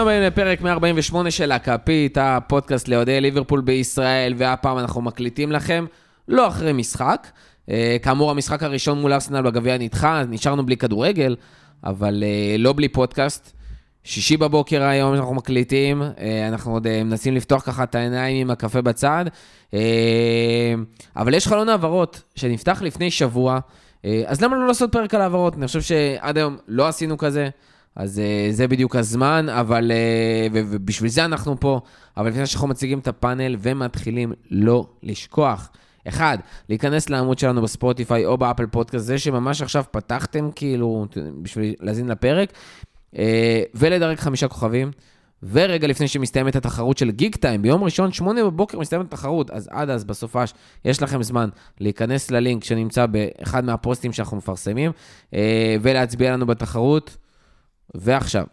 ברוכים הבאים לפרק 148 של הכפית, הפודקאסט לאוהדי ליברפול בישראל, והפעם אנחנו מקליטים לכם, לא אחרי משחק. אה, כאמור, המשחק הראשון מול ארסנל בגביע נדחה, נשארנו בלי כדורגל, אבל אה, לא בלי פודקאסט. שישי בבוקר היום אנחנו מקליטים, אה, אנחנו עוד מנסים לפתוח ככה את העיניים עם הקפה בצד, אבל יש חלון העברות שנפתח לפני שבוע, אז למה לא לעשות פרק על העברות? אני חושב שעד היום לא עשינו כזה. אז uh, זה בדיוק הזמן, אבל... Uh, ובשביל זה אנחנו פה. אבל לפני שאנחנו מציגים את הפאנל ומתחילים, לא לשכוח. אחד, להיכנס לעמוד שלנו בספוטיפיי או באפל פודקאסט, זה שממש עכשיו פתחתם, כאילו, בשביל להזין לפרק, uh, ולדרג חמישה כוכבים. ורגע לפני שמסתיימת התחרות של גיק טיים, ביום ראשון, שמונה בבוקר מסתיימת התחרות, אז עד אז, בסופש, יש לכם זמן להיכנס ללינק שנמצא באחד מהפוסטים שאנחנו מפרסמים, ולהצביע לנו בתחרות. ועכשיו,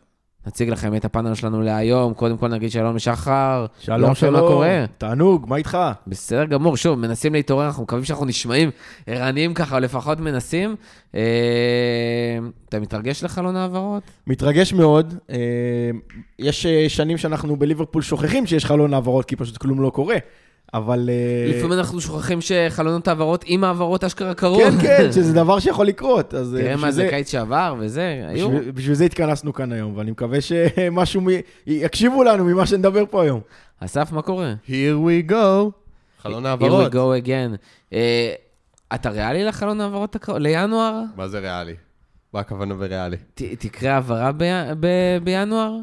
נציג לכם את הפאנל שלנו להיום. קודם כל נגיד שלום לשחר. שלום, שלום. מה קורה? תענוג, מה איתך? בסדר גמור. שוב, מנסים להתעורר, אנחנו מקווים שאנחנו נשמעים ערניים ככה, או לפחות מנסים. אה, אתה מתרגש לחלון העברות? מתרגש מאוד. אה, יש אה, שנים שאנחנו בליברפול שוכחים שיש חלון העברות, כי פשוט כלום לא קורה. אבל... אה, לפעמים אנחנו שוכחים שחלונות העברות עם העברות אשכרה קרו. כן, כן, שזה דבר שיכול לקרות. אה, תראה מה זה קיץ שעבר וזה, היו. בשביל זה התכנסנו כאן היום, ואני מקווה שמשהו, יקשיבו לנו ממה שנדבר פה היום. אסף, מה קורה? Here we go. חלון העברות. Here we go again. אה, אתה ריאלי לחלון העברות לינואר? מה זה ריאלי? מה הכוונה בריאלי? תקרה העברה בינואר?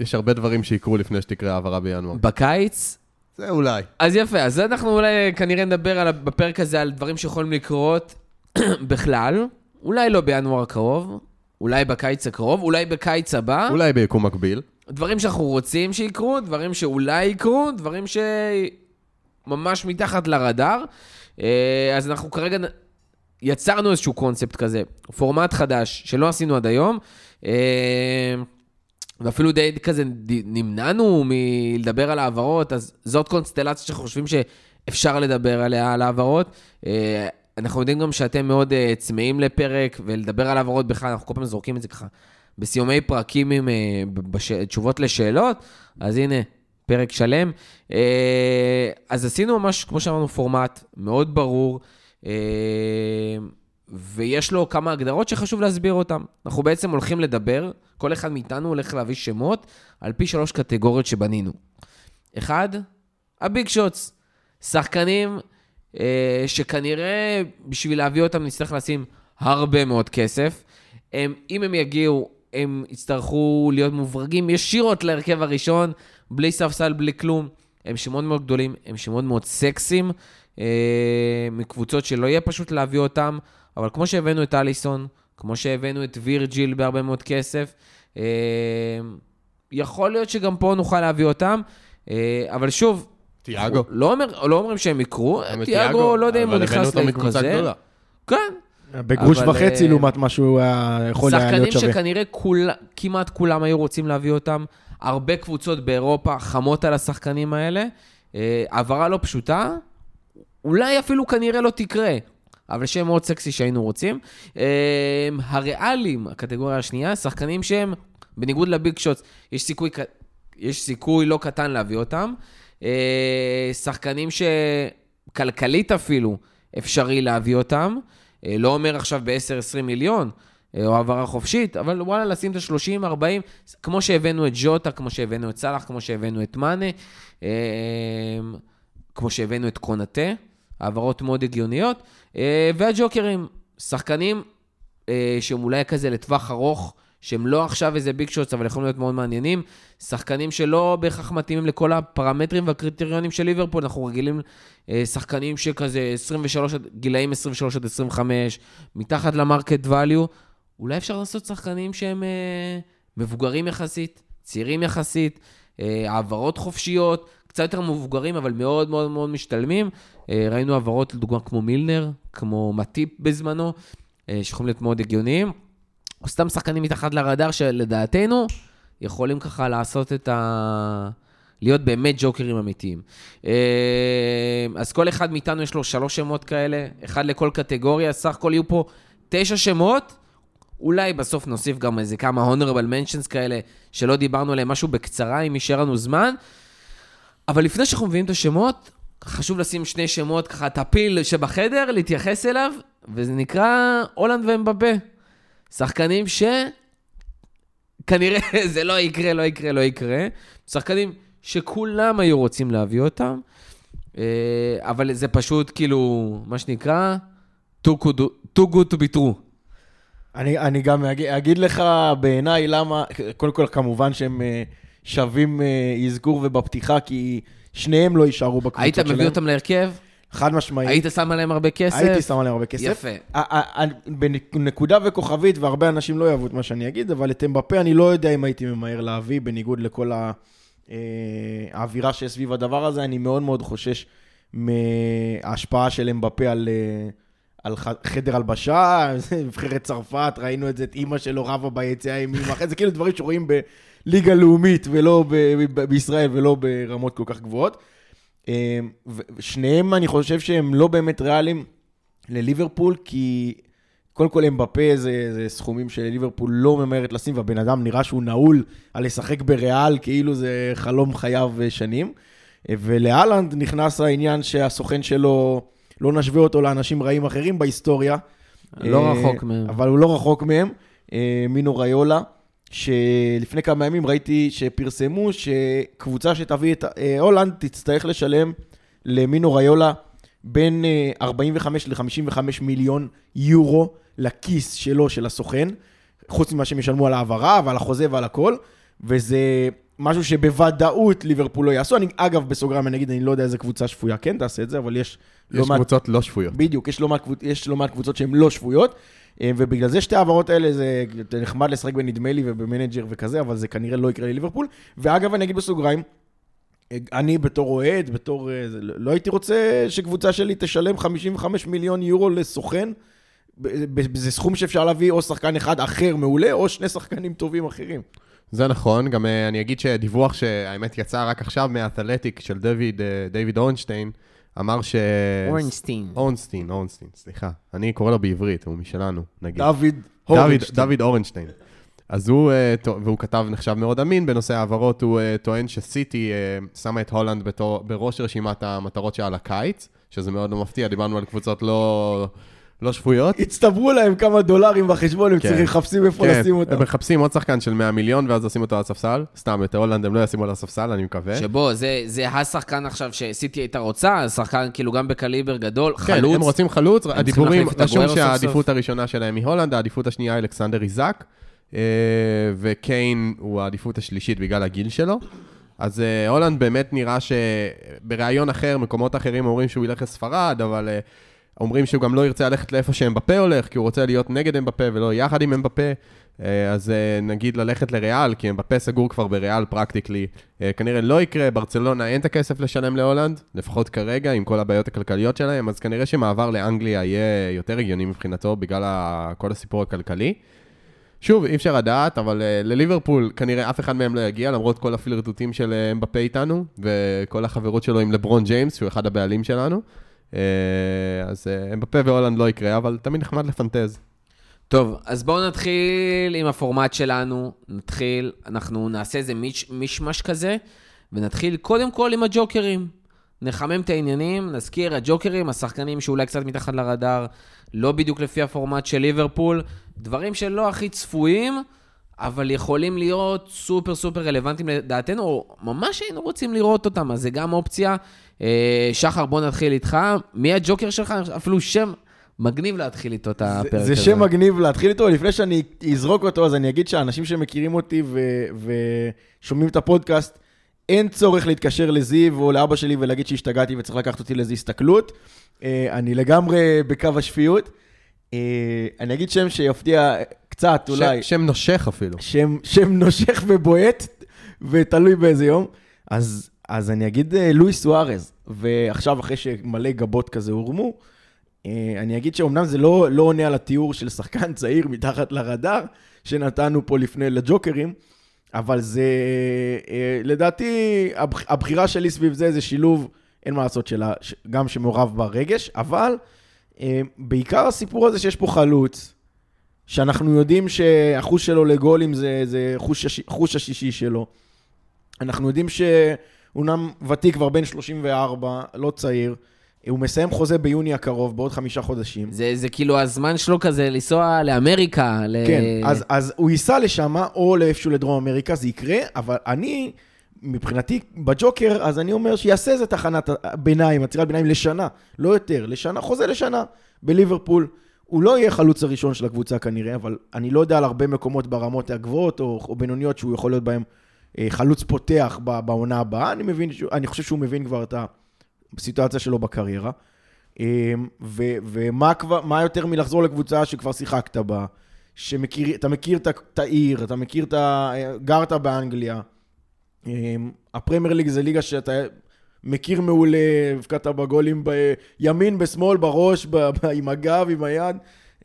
יש הרבה דברים שיקרו לפני שתקרה העברה בינואר. בקיץ? זה אולי. אז יפה, אז אנחנו אולי כנראה נדבר על, בפרק הזה על דברים שיכולים לקרות בכלל, אולי לא בינואר הקרוב, אולי בקיץ הקרוב, אולי בקיץ הבא. אולי ביקום מקביל. דברים שאנחנו רוצים שיקרו, דברים שאולי יקרו, דברים שממש מתחת לרדאר. אה, אז אנחנו כרגע יצרנו איזשהו קונספט כזה, פורמט חדש שלא עשינו עד היום. ואפילו די כזה נמנענו מלדבר על העברות, אז זאת קונסטלציה שאנחנו חושבים שאפשר לדבר עליה, על העברות. אה, אנחנו יודעים גם שאתם מאוד אה, צמאים לפרק, ולדבר על העברות בכלל, אנחנו כל פעם זורקים את זה ככה בסיומי פרקים עם אה, בש... תשובות לשאלות, אז הנה, פרק שלם. אז עשינו ממש, כמו שאמרנו, פורמט מאוד ברור. ויש לו כמה הגדרות שחשוב להסביר אותן. אנחנו בעצם הולכים לדבר, כל אחד מאיתנו הולך להביא שמות על פי שלוש קטגוריות שבנינו. אחד, הביג שוטס. שחקנים אה, שכנראה בשביל להביא אותם נצטרך לשים הרבה מאוד כסף. הם, אם הם יגיעו, הם יצטרכו להיות מוברגים ישירות להרכב הראשון, בלי ספסל, בלי כלום. הם שמות מאוד גדולים, הם שמות מאוד סקסיים, אה, מקבוצות שלא יהיה פשוט להביא אותם. אבל כמו שהבאנו את אליסון, כמו שהבאנו את וירג'יל בהרבה מאוד כסף, אה, יכול להיות שגם פה נוכל להביא אותם, אה, אבל שוב, תיאגו. לא, אומר, לא אומרים שהם יקרו, תיאגו, לא יודע אם הוא נכנס להתמזל. כן. בגרוש וחצי אה, לעומת מה שהוא יכול היה להיות שווה. שחקנים שכנראה כול, כמעט כולם היו רוצים להביא אותם. הרבה קבוצות באירופה חמות על השחקנים האלה. העברה לא פשוטה, אולי אפילו כנראה לא תקרה. אבל שם מאוד סקסי שהיינו רוצים. אמ, הריאלים, הקטגוריה השנייה, שחקנים שהם, בניגוד לביג שוטס, יש סיכוי, יש סיכוי לא קטן להביא אותם. אה, שחקנים שכלכלית אפילו אפשרי להביא אותם. אה, לא אומר עכשיו ב-10-20 מיליון, אה, או העברה חופשית, אבל וואלה, לשים את ה-30, 40, כמו שהבאנו את ג'וטה, כמו שהבאנו את סאלח, כמו שהבאנו את מאנה, כמו שהבאנו את קונאטה. העברות מאוד הגיוניות. אה, והג'וקרים, שחקנים אה, שהם אולי כזה לטווח ארוך, שהם לא עכשיו איזה ביג שוטס, אבל יכולים להיות מאוד מעניינים. שחקנים שלא בהכרח מתאימים לכל הפרמטרים והקריטריונים של ליברפול, אנחנו רגילים אה, שחקנים שכזה 23, גילאים 23 עד 25, מתחת למרקט value. אולי אפשר לעשות שחקנים שהם מבוגרים יחסית, צעירים יחסית, העברות חופשיות, קצת יותר מבוגרים, אבל מאוד מאוד מאוד משתלמים. אה, ראינו העברות, לדוגמה, כמו מילנר, כמו מטיפ בזמנו, אה, שיכולים להיות מאוד הגיוניים. או סתם שחקנים מתחת לרדאר, שלדעתנו יכולים ככה לעשות את ה... להיות באמת ג'וקרים אמיתיים. אה, אז כל אחד מאיתנו יש לו שלוש שמות כאלה, אחד לכל קטגוריה, סך הכל יהיו פה תשע שמות, אולי בסוף נוסיף גם איזה כמה honorable mentions כאלה, שלא דיברנו עליהם, משהו בקצרה, אם יישאר לנו זמן. אבל לפני שאנחנו מביאים את השמות, חשוב לשים שני שמות, ככה, את הפיל שבחדר, להתייחס אליו, וזה נקרא הולנד ואמבפה. שחקנים ש... כנראה זה לא יקרה, לא יקרה, לא יקרה. שחקנים שכולם היו רוצים להביא אותם, אה, אבל זה פשוט כאילו, מה שנקרא, too good to be true. אני, אני גם אגיד, אגיד לך בעיניי למה, קודם כל כמובן שהם אה, שווים אה, אזכור ובפתיחה, כי שניהם לא יישארו בקבוצות היית שלהם. מביא אותם להרכב? חד משמעית. היית שם עליהם הרבה כסף? הייתי שם עליהם הרבה כסף. יפה. בנקודה וכוכבית, והרבה אנשים לא יאהבו את מה שאני אגיד, אבל את אמבפה אני לא יודע אם הייתי ממהר להביא, בניגוד לכל ה- אה, האווירה שיש סביב הדבר הזה, אני מאוד מאוד חושש מההשפעה של אמבפה על... אה, על חדר הלבשה, נבחרת צרפת, ראינו את זה, את אימא שלו רבה ביציאה עם אימא אחרת, זה כאילו דברים שרואים בליגה לאומית ולא ב- ב- בישראל ולא ברמות כל כך גבוהות. ו- ושניהם, אני חושב שהם לא באמת ריאליים לליברפול, כי קודם כל אמבפה זה, זה סכומים שליברפול לא ממהרת לשים, והבן אדם נראה שהוא נעול על לשחק בריאל, כאילו זה חלום חייו שנים. ולהלנד נכנס העניין שהסוכן שלו, לא נשווה אותו לאנשים רעים אחרים בהיסטוריה. לא אה, רחוק מהם. אבל הוא לא רחוק מהם, אה, מינו ריולה, שלפני כמה ימים ראיתי שפרסמו שקבוצה שתביא את אה, הולנד תצטרך לשלם למינו ריולה בין אה, 45 ל-55 מיליון יורו לכיס שלו, של הסוכן, חוץ ממה שהם ישלמו על ההעברה ועל החוזה ועל הכל, וזה משהו שבוודאות ליברפול לא יעשו. אני, אגב, בסוגריים אני אגיד, אני לא יודע איזה קבוצה שפויה כן תעשה את זה, אבל יש לא יש מעט קבוצות לא שפויות. בדיוק, יש לא מעט, יש לא מעט קבוצות שהן לא שפויות, אה, ובגלל זה שתי ההעברות האלה זה נחמד לשחק בנדמה לי ובמנג'ר וכזה, אבל זה כנראה לא יקרה לליברפול. ואגב, אני אגיד בסוגריים, אה, אני בתור אוהד, בתור... אה, זה- לא הייתי רוצה שקבוצה שלי תשלם 55 מיליון יורו לסוכן. זה סכום שאפשר להביא או שחקן אחד אחר מעולה, או שני שחקנים טובים אחרים. זה נכון, גם אה, אני אגיד שדיווח שהאמת יצא רק עכשיו מהאתלטיק של אה, דיוויד אורנשטיין, אמר ש... אורנסטין. אורנסטיין, אורנסטיין, סליחה. אני קורא לו בעברית, הוא משלנו, נגיד. דוד דוד, הורנשטיין. דוד אורנשטיין. אז הוא, אה, והוא כתב נחשב מאוד אמין בנושא העברות, הוא אה, טוען שסיטי אה, שמה את הולנד בתור, בראש רשימת המטרות שלה לקיץ, שזה מאוד לא מפתיע, דיברנו על קבוצות לא, לא שפויות. הצטברו להם כמה דולרים בחשבון, הם כן. צריכים, מחפשים איפה כן, לשים אותם. הם מחפשים עוד שחקן של 100 מיליון, ואז לשים אותו על הספסל. סתם, את הולנד הם לא ישימו על הספסל, אני מקווה. שבו, זה, זה השחקן עכשיו שסיטי הייתה רוצה, שחקן כאילו גם בקליבר גדול, כן, חלוץ. הם רוצים חלוץ, הדיבורים, רשום שהעדיפות. הראשונה שלהם היא הולנד, העדיפות השנייה היא אלכסנדר איזק, אה, וקיין הוא העדיפות השלישית בגלל הגיל שלו. אז אה, הולנד באמת נראה שבריאיון אחר, מקומות אחרים אומרים שהוא ילך לספרד, אבל אה, אומרים שהוא גם לא ירצה ללכת לאיפה שאמבפה הולך, כי הוא רוצה להיות נגד אמבפה ולא יחד עם אמבפה. אה, אז אה, נגיד ללכת לריאל, כי אמבפה סגור כבר בריאל פרקטיקלי, אה, כנראה לא יקרה, ברצלונה אין את הכסף לשלם להולנד, לפחות כרגע, עם כל הבעיות הכלכליות שלהם, אז כנראה שמעבר לאנגליה יהיה יותר הגיוני מבחינתו, בגלל כל הסיפור הכלכלי. שוב, אי אפשר לדעת, אבל לליברפול כנראה אף אחד מהם לא יגיע, למרות כל הפילרטוטים של אמבפה איתנו, וכל החברות שלו עם לברון ג'יימס, שהוא אחד הבעלים שלנו. Uh, אז uh, אמבפה והולנד לא יקרה, אבל תמיד נחמד לפנטז. טוב, אז בואו נתחיל עם הפורמט שלנו. נתחיל, אנחנו נעשה איזה מיש, מישמש כזה, ונתחיל קודם כל עם הג'וקרים. נחמם את העניינים, נזכיר, הג'וקרים, השחקנים שאולי קצת מתחת לרדאר, לא בדיוק לפי הפורמט של ליברפול, דברים שלא הכי צפויים, אבל יכולים להיות סופר סופר רלוונטיים לדעתנו, או ממש היינו רוצים לראות אותם, אז זה גם אופציה. אה, שחר, בוא נתחיל איתך. מי הג'וקר שלך? אפילו שם מגניב להתחיל איתו את הפרק זה, הזה. זה שם מגניב להתחיל איתו, לפני שאני אזרוק אותו, אז אני אגיד שאנשים שמכירים אותי ו- ושומעים את הפודקאסט, אין צורך להתקשר לזיו או לאבא שלי ולהגיד שהשתגעתי וצריך לקחת אותי לאיזו הסתכלות. אה, אני לגמרי בקו השפיות. אה, אני אגיד שם שיפתיע קצת, אולי. שם נושך אפילו. שם, שם נושך ובועט, ותלוי באיזה יום. אז, אז אני אגיד אה, לואיס סוארז, ועכשיו אחרי שמלא גבות כזה הורמו, אה, אני אגיד שאומנם זה לא, לא עונה על התיאור של שחקן צעיר מתחת לרדאר שנתנו פה לפני לג'וקרים, אבל זה, אה, לדעתי, הבח- הבחירה שלי סביב זה זה שילוב, אין מה לעשות, שלה, גם שמעורב ברגש, אבל בעיקר הסיפור הזה שיש פה חלוץ, שאנחנו יודעים שהחוש שלו לגולים זה, זה חוש, הש- חוש השישי שלו. אנחנו יודעים שהוא אומנם ותיק כבר בן 34, לא צעיר. הוא מסיים חוזה ביוני הקרוב, בעוד חמישה חודשים. זה, זה כאילו הזמן שלו כזה לנסוע לאמריקה. ל... כן, אז, אז הוא ייסע לשם, או לאיפשהו לדרום אמריקה, זה יקרה, אבל אני, מבחינתי, בג'וקר, אז אני אומר שיעשה איזה תחנת ביניים, עצירת ביניים לשנה, לא יותר, לשנה, חוזה לשנה, בליברפול. הוא לא יהיה חלוץ הראשון של הקבוצה כנראה, אבל אני לא יודע על הרבה מקומות ברמות הגבוהות או, או בינוניות שהוא יכול להיות בהם אה, חלוץ פותח בעונה הבאה. אני מבין, אני חושב שהוא מבין כבר את הסיטואציה שלו בקריירה. אה, ו- ומה כבר, מה יותר מלחזור לקבוצה שכבר שיחקת בה, שאתה מכיר את העיר, אתה מכיר את ה... גרת באנגליה. אה, הפרמייר ליג זה ליגה שאתה מכיר מעולה, הבקעת בגולים בימין, בשמאל, בראש, ב- ב- עם הגב, עם היד,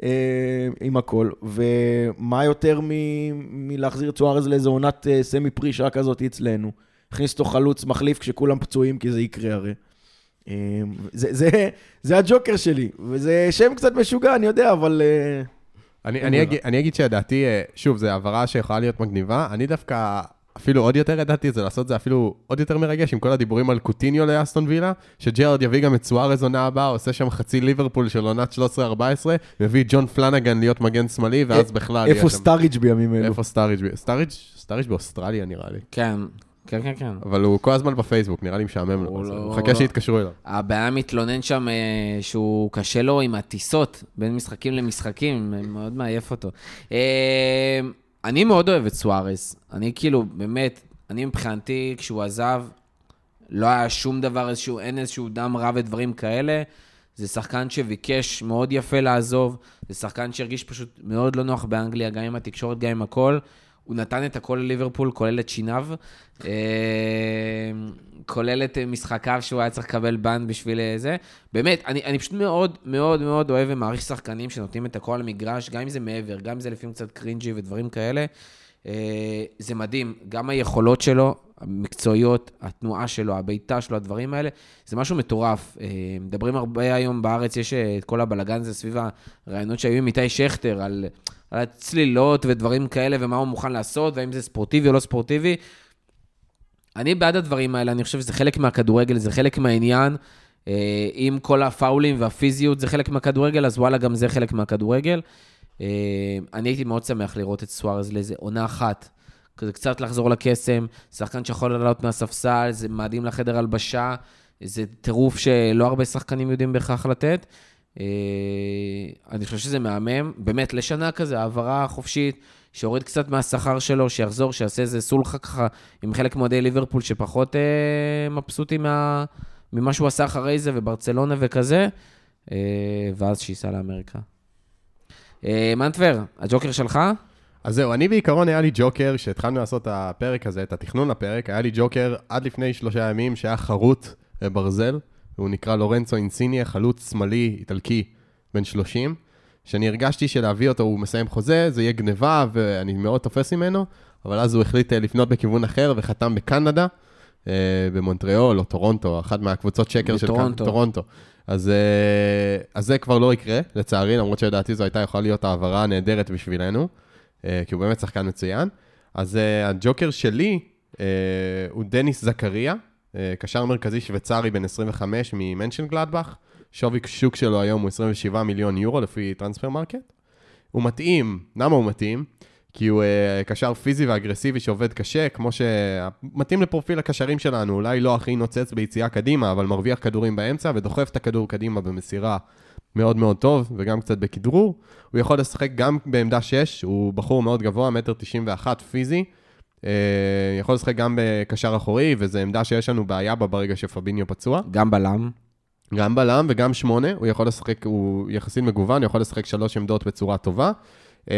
אה, עם הכל. ומה יותר מ- מלהחזיר את סוארז לאיזו עונת אה, סמי פרישה כזאת אצלנו? הכניס אותו חלוץ מחליף כשכולם פצועים, כי זה יקרה הרי. אה, זה, זה, זה הג'וקר שלי, וזה שם קצת משוגע, אני יודע, אבל... אני, אני. אגיד, אני אגיד שלדעתי, אה, שוב, זו הבהרה שיכולה להיות מגניבה. אני דווקא, אפילו עוד יותר ידעתי, זה לעשות זה אפילו עוד יותר מרגש, עם כל הדיבורים על קוטיניו לאסטון וילה, שג'רארד יביא גם את סוארז עונה הבאה, עושה שם חצי ליברפול של עונת 13-14, מביא את ג'ון פלנגן להיות מגן שמאלי, ואז בכלל... יהיה איפה שם- סטאריג' בימים אלו? איפה סטאריג'? סטאריג'? סטאריג' באוסטרליה נראה לי. כן, כן, כן, כן. אבל הוא כל הזמן בפייסבוק, נראה לי משעמם לו. הוא אז לא- מחכה לא. שיתקשרו אליו. הבעיה מתלונן שם אה, שהוא קשה לו עם הטיסות בין משחקים למשחקים, מאוד מעייף אותו. אני מאוד אוהב את סוארז. אני כאילו, באמת, אני מבחינתי, כשהוא עזב, לא היה שום דבר, איזשהו, אין איזשהו דם רע ודברים כאלה. זה שחקן שביקש מאוד יפה לעזוב, זה שחקן שהרגיש פשוט מאוד לא נוח באנגליה, גם עם התקשורת, גם עם הכל. הוא נתן את הכל לליברפול, כולל את שיניו, אה, כולל את אה, משחקיו שהוא היה צריך לקבל בן בשביל אה, זה. באמת, אני, אני פשוט מאוד מאוד מאוד אוהב ומעריך שחקנים שנותנים את הכל על המגרש, גם אם זה מעבר, גם אם זה לפעמים קצת קרינג'י ודברים כאלה. זה מדהים, גם היכולות שלו, המקצועיות, התנועה שלו, הבעיטה שלו, הדברים האלה, זה משהו מטורף. מדברים הרבה היום בארץ, יש את כל הבלגן הזה סביב הרעיונות שהיו עם איתי שכטר, על, על הצלילות ודברים כאלה, ומה הוא מוכן לעשות, והאם זה ספורטיבי או לא ספורטיבי. אני בעד הדברים האלה, אני חושב שזה חלק מהכדורגל, זה חלק מהעניין. אה, עם כל הפאולים והפיזיות זה חלק מהכדורגל, אז וואלה, גם זה חלק מהכדורגל. אה, אני הייתי מאוד שמח לראות את סוארז לאיזה עונה אחת. כזה קצת לחזור לקסם, שחקן שיכול לעלות מהספסל, זה מאדים לחדר הלבשה, זה טירוף שלא הרבה שחקנים יודעים בהכרח לתת. אה, אני חושב שזה מהמם, באמת, לשנה כזה, העברה חופשית, שיוריד קצת מהשכר שלו, שיחזור, שיעשה איזה סולחה ככה עם חלק מאוהדי ליברפול שפחות אה, מבסוטים מה, ממה שהוא עשה אחרי זה, וברצלונה וכזה, אה, ואז שייסע לאמריקה. אה, מנטבר, הג'וקר שלך? אז זהו, אני בעיקרון היה לי ג'וקר, כשהתחלנו לעשות את הפרק הזה, את התכנון לפרק, היה לי ג'וקר עד לפני שלושה ימים שהיה חרוט אה, ברזל, הוא נקרא לורנצו אינסיניה, חלוץ שמאלי איטלקי בן 30, שאני הרגשתי שלהביא אותו, הוא מסיים חוזה, זה יהיה גניבה ואני מאוד תופס ממנו, אבל אז הוא החליט אה, לפנות בכיוון אחר וחתם בקנדה, אה, במונטריאול או טורונטו, אחת מהקבוצות שקר של. קנ- טורונטו. אז, אה, אז זה כבר לא יקרה, לצערי, למרות שלדעתי זו הייתה יכולה להיות העברה נהדרת בשבילנו, אה, כי הוא באמת שחקן מצוין. אז אה, הג'וקר שלי אה, הוא דניס זכריה, קשר מרכזי שוויצרי בן 25 ממנשן גלדבך. שווי שוק שלו היום הוא 27 מיליון יורו לפי טרנספר מרקט. הוא מתאים, למה הוא מתאים? כי הוא uh, קשר פיזי ואגרסיבי שעובד קשה, כמו שמתאים לפרופיל הקשרים שלנו, אולי לא הכי נוצץ ביציאה קדימה, אבל מרוויח כדורים באמצע ודוחף את הכדור קדימה במסירה מאוד מאוד טוב, וגם קצת בכדרור. הוא יכול לשחק גם בעמדה 6, הוא בחור מאוד גבוה, מטר 91 פיזי. Uh, יכול לשחק גם בקשר אחורי, וזו עמדה שיש לנו בעיה בה ברגע שפביניו פצוע. גם בלם. גם בלם וגם שמונה, הוא יכול לשחק, הוא יחסית מגוון, הוא יכול לשחק שלוש עמדות בצורה טובה. Uh,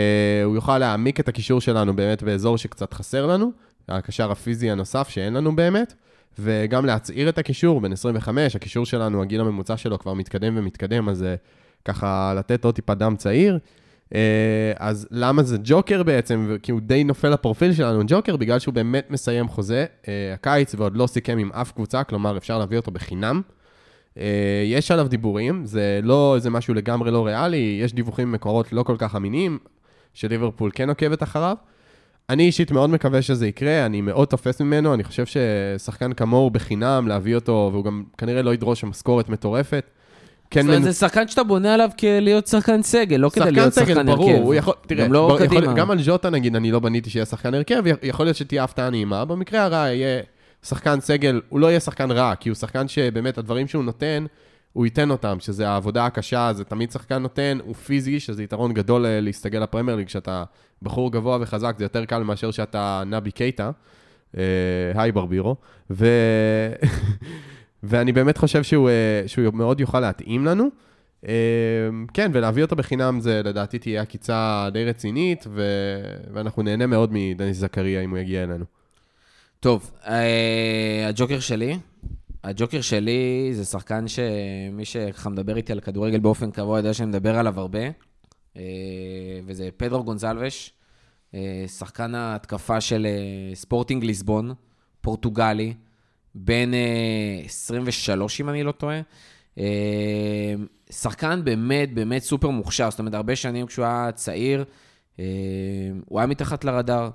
הוא יוכל להעמיק את הקישור שלנו באמת באזור שקצת חסר לנו, הקשר הפיזי הנוסף שאין לנו באמת, וגם להצעיר את הקישור, בן 25, הקישור שלנו, הגיל הממוצע שלו כבר מתקדם ומתקדם, אז ככה לתת עוד טיפה דם צעיר. Uh, אז למה זה ג'וקר בעצם? כי הוא די נופל לפרופיל שלנו ג'וקר, בגלל שהוא באמת מסיים חוזה uh, הקיץ ועוד לא סיכם עם אף קבוצה, כלומר אפשר להביא אותו בחינם. Uh, יש עליו דיבורים, זה לא איזה משהו לגמרי לא ריאלי, יש דיווחים ממקורות לא כל כך אמינים. שליברפול כן עוקבת אחריו. אני אישית מאוד מקווה שזה יקרה, אני מאוד תופס ממנו, אני חושב ששחקן כמוהו בחינם, להביא אותו, והוא גם כנראה לא ידרוש משכורת מטורפת. כן, זאת אומרת, זה שחקן שאתה בונה עליו כלהיות שחקן סגל, לא כדי להיות סגל, שחקן ברור, הרכב. הוא יכול, תראה, גם לא קדימה. גם על ז'וטה נגיד, אני לא בניתי שיהיה שחקן הרכב, יכול להיות שתהיה הפתעה נעימה. במקרה הרע יהיה שחקן סגל, הוא לא יהיה שחקן רע, כי הוא שחקן שבאמת הדברים שהוא נותן, הוא ייתן אותם, שזה העבודה הקשה, זה תמיד שחקן נותן, הוא פיזי, שזה יתרון גדול אה, להסתגל לפרמייר ליג, כשאתה בחור גבוה וחזק, זה יותר קל מאשר שאתה נבי קייטה. אה, היי ברבירו. ו... ואני באמת חושב שהוא, אה, שהוא מאוד יוכל להתאים לנו. אה, כן, ולהביא אותו בחינם זה לדעתי תהיה עקיצה די רצינית, ו... ואנחנו נהנה מאוד מדניס זכריה אם הוא יגיע אלינו. טוב, אה, הג'וקר שלי, הג'וקר שלי זה שחקן שמי שככה מדבר איתי על כדורגל באופן קבוע יודע שאני מדבר עליו הרבה, וזה פדרו גונזלבש, שחקן ההתקפה של ספורטינג ליסבון, פורטוגלי, בן אה, 23 אם אני לא טועה. אה, שחקן באמת באמת סופר מוכשר, זאת אומרת, הרבה שנים כשהוא היה צעיר, אה, הוא היה מתחת לרדאר.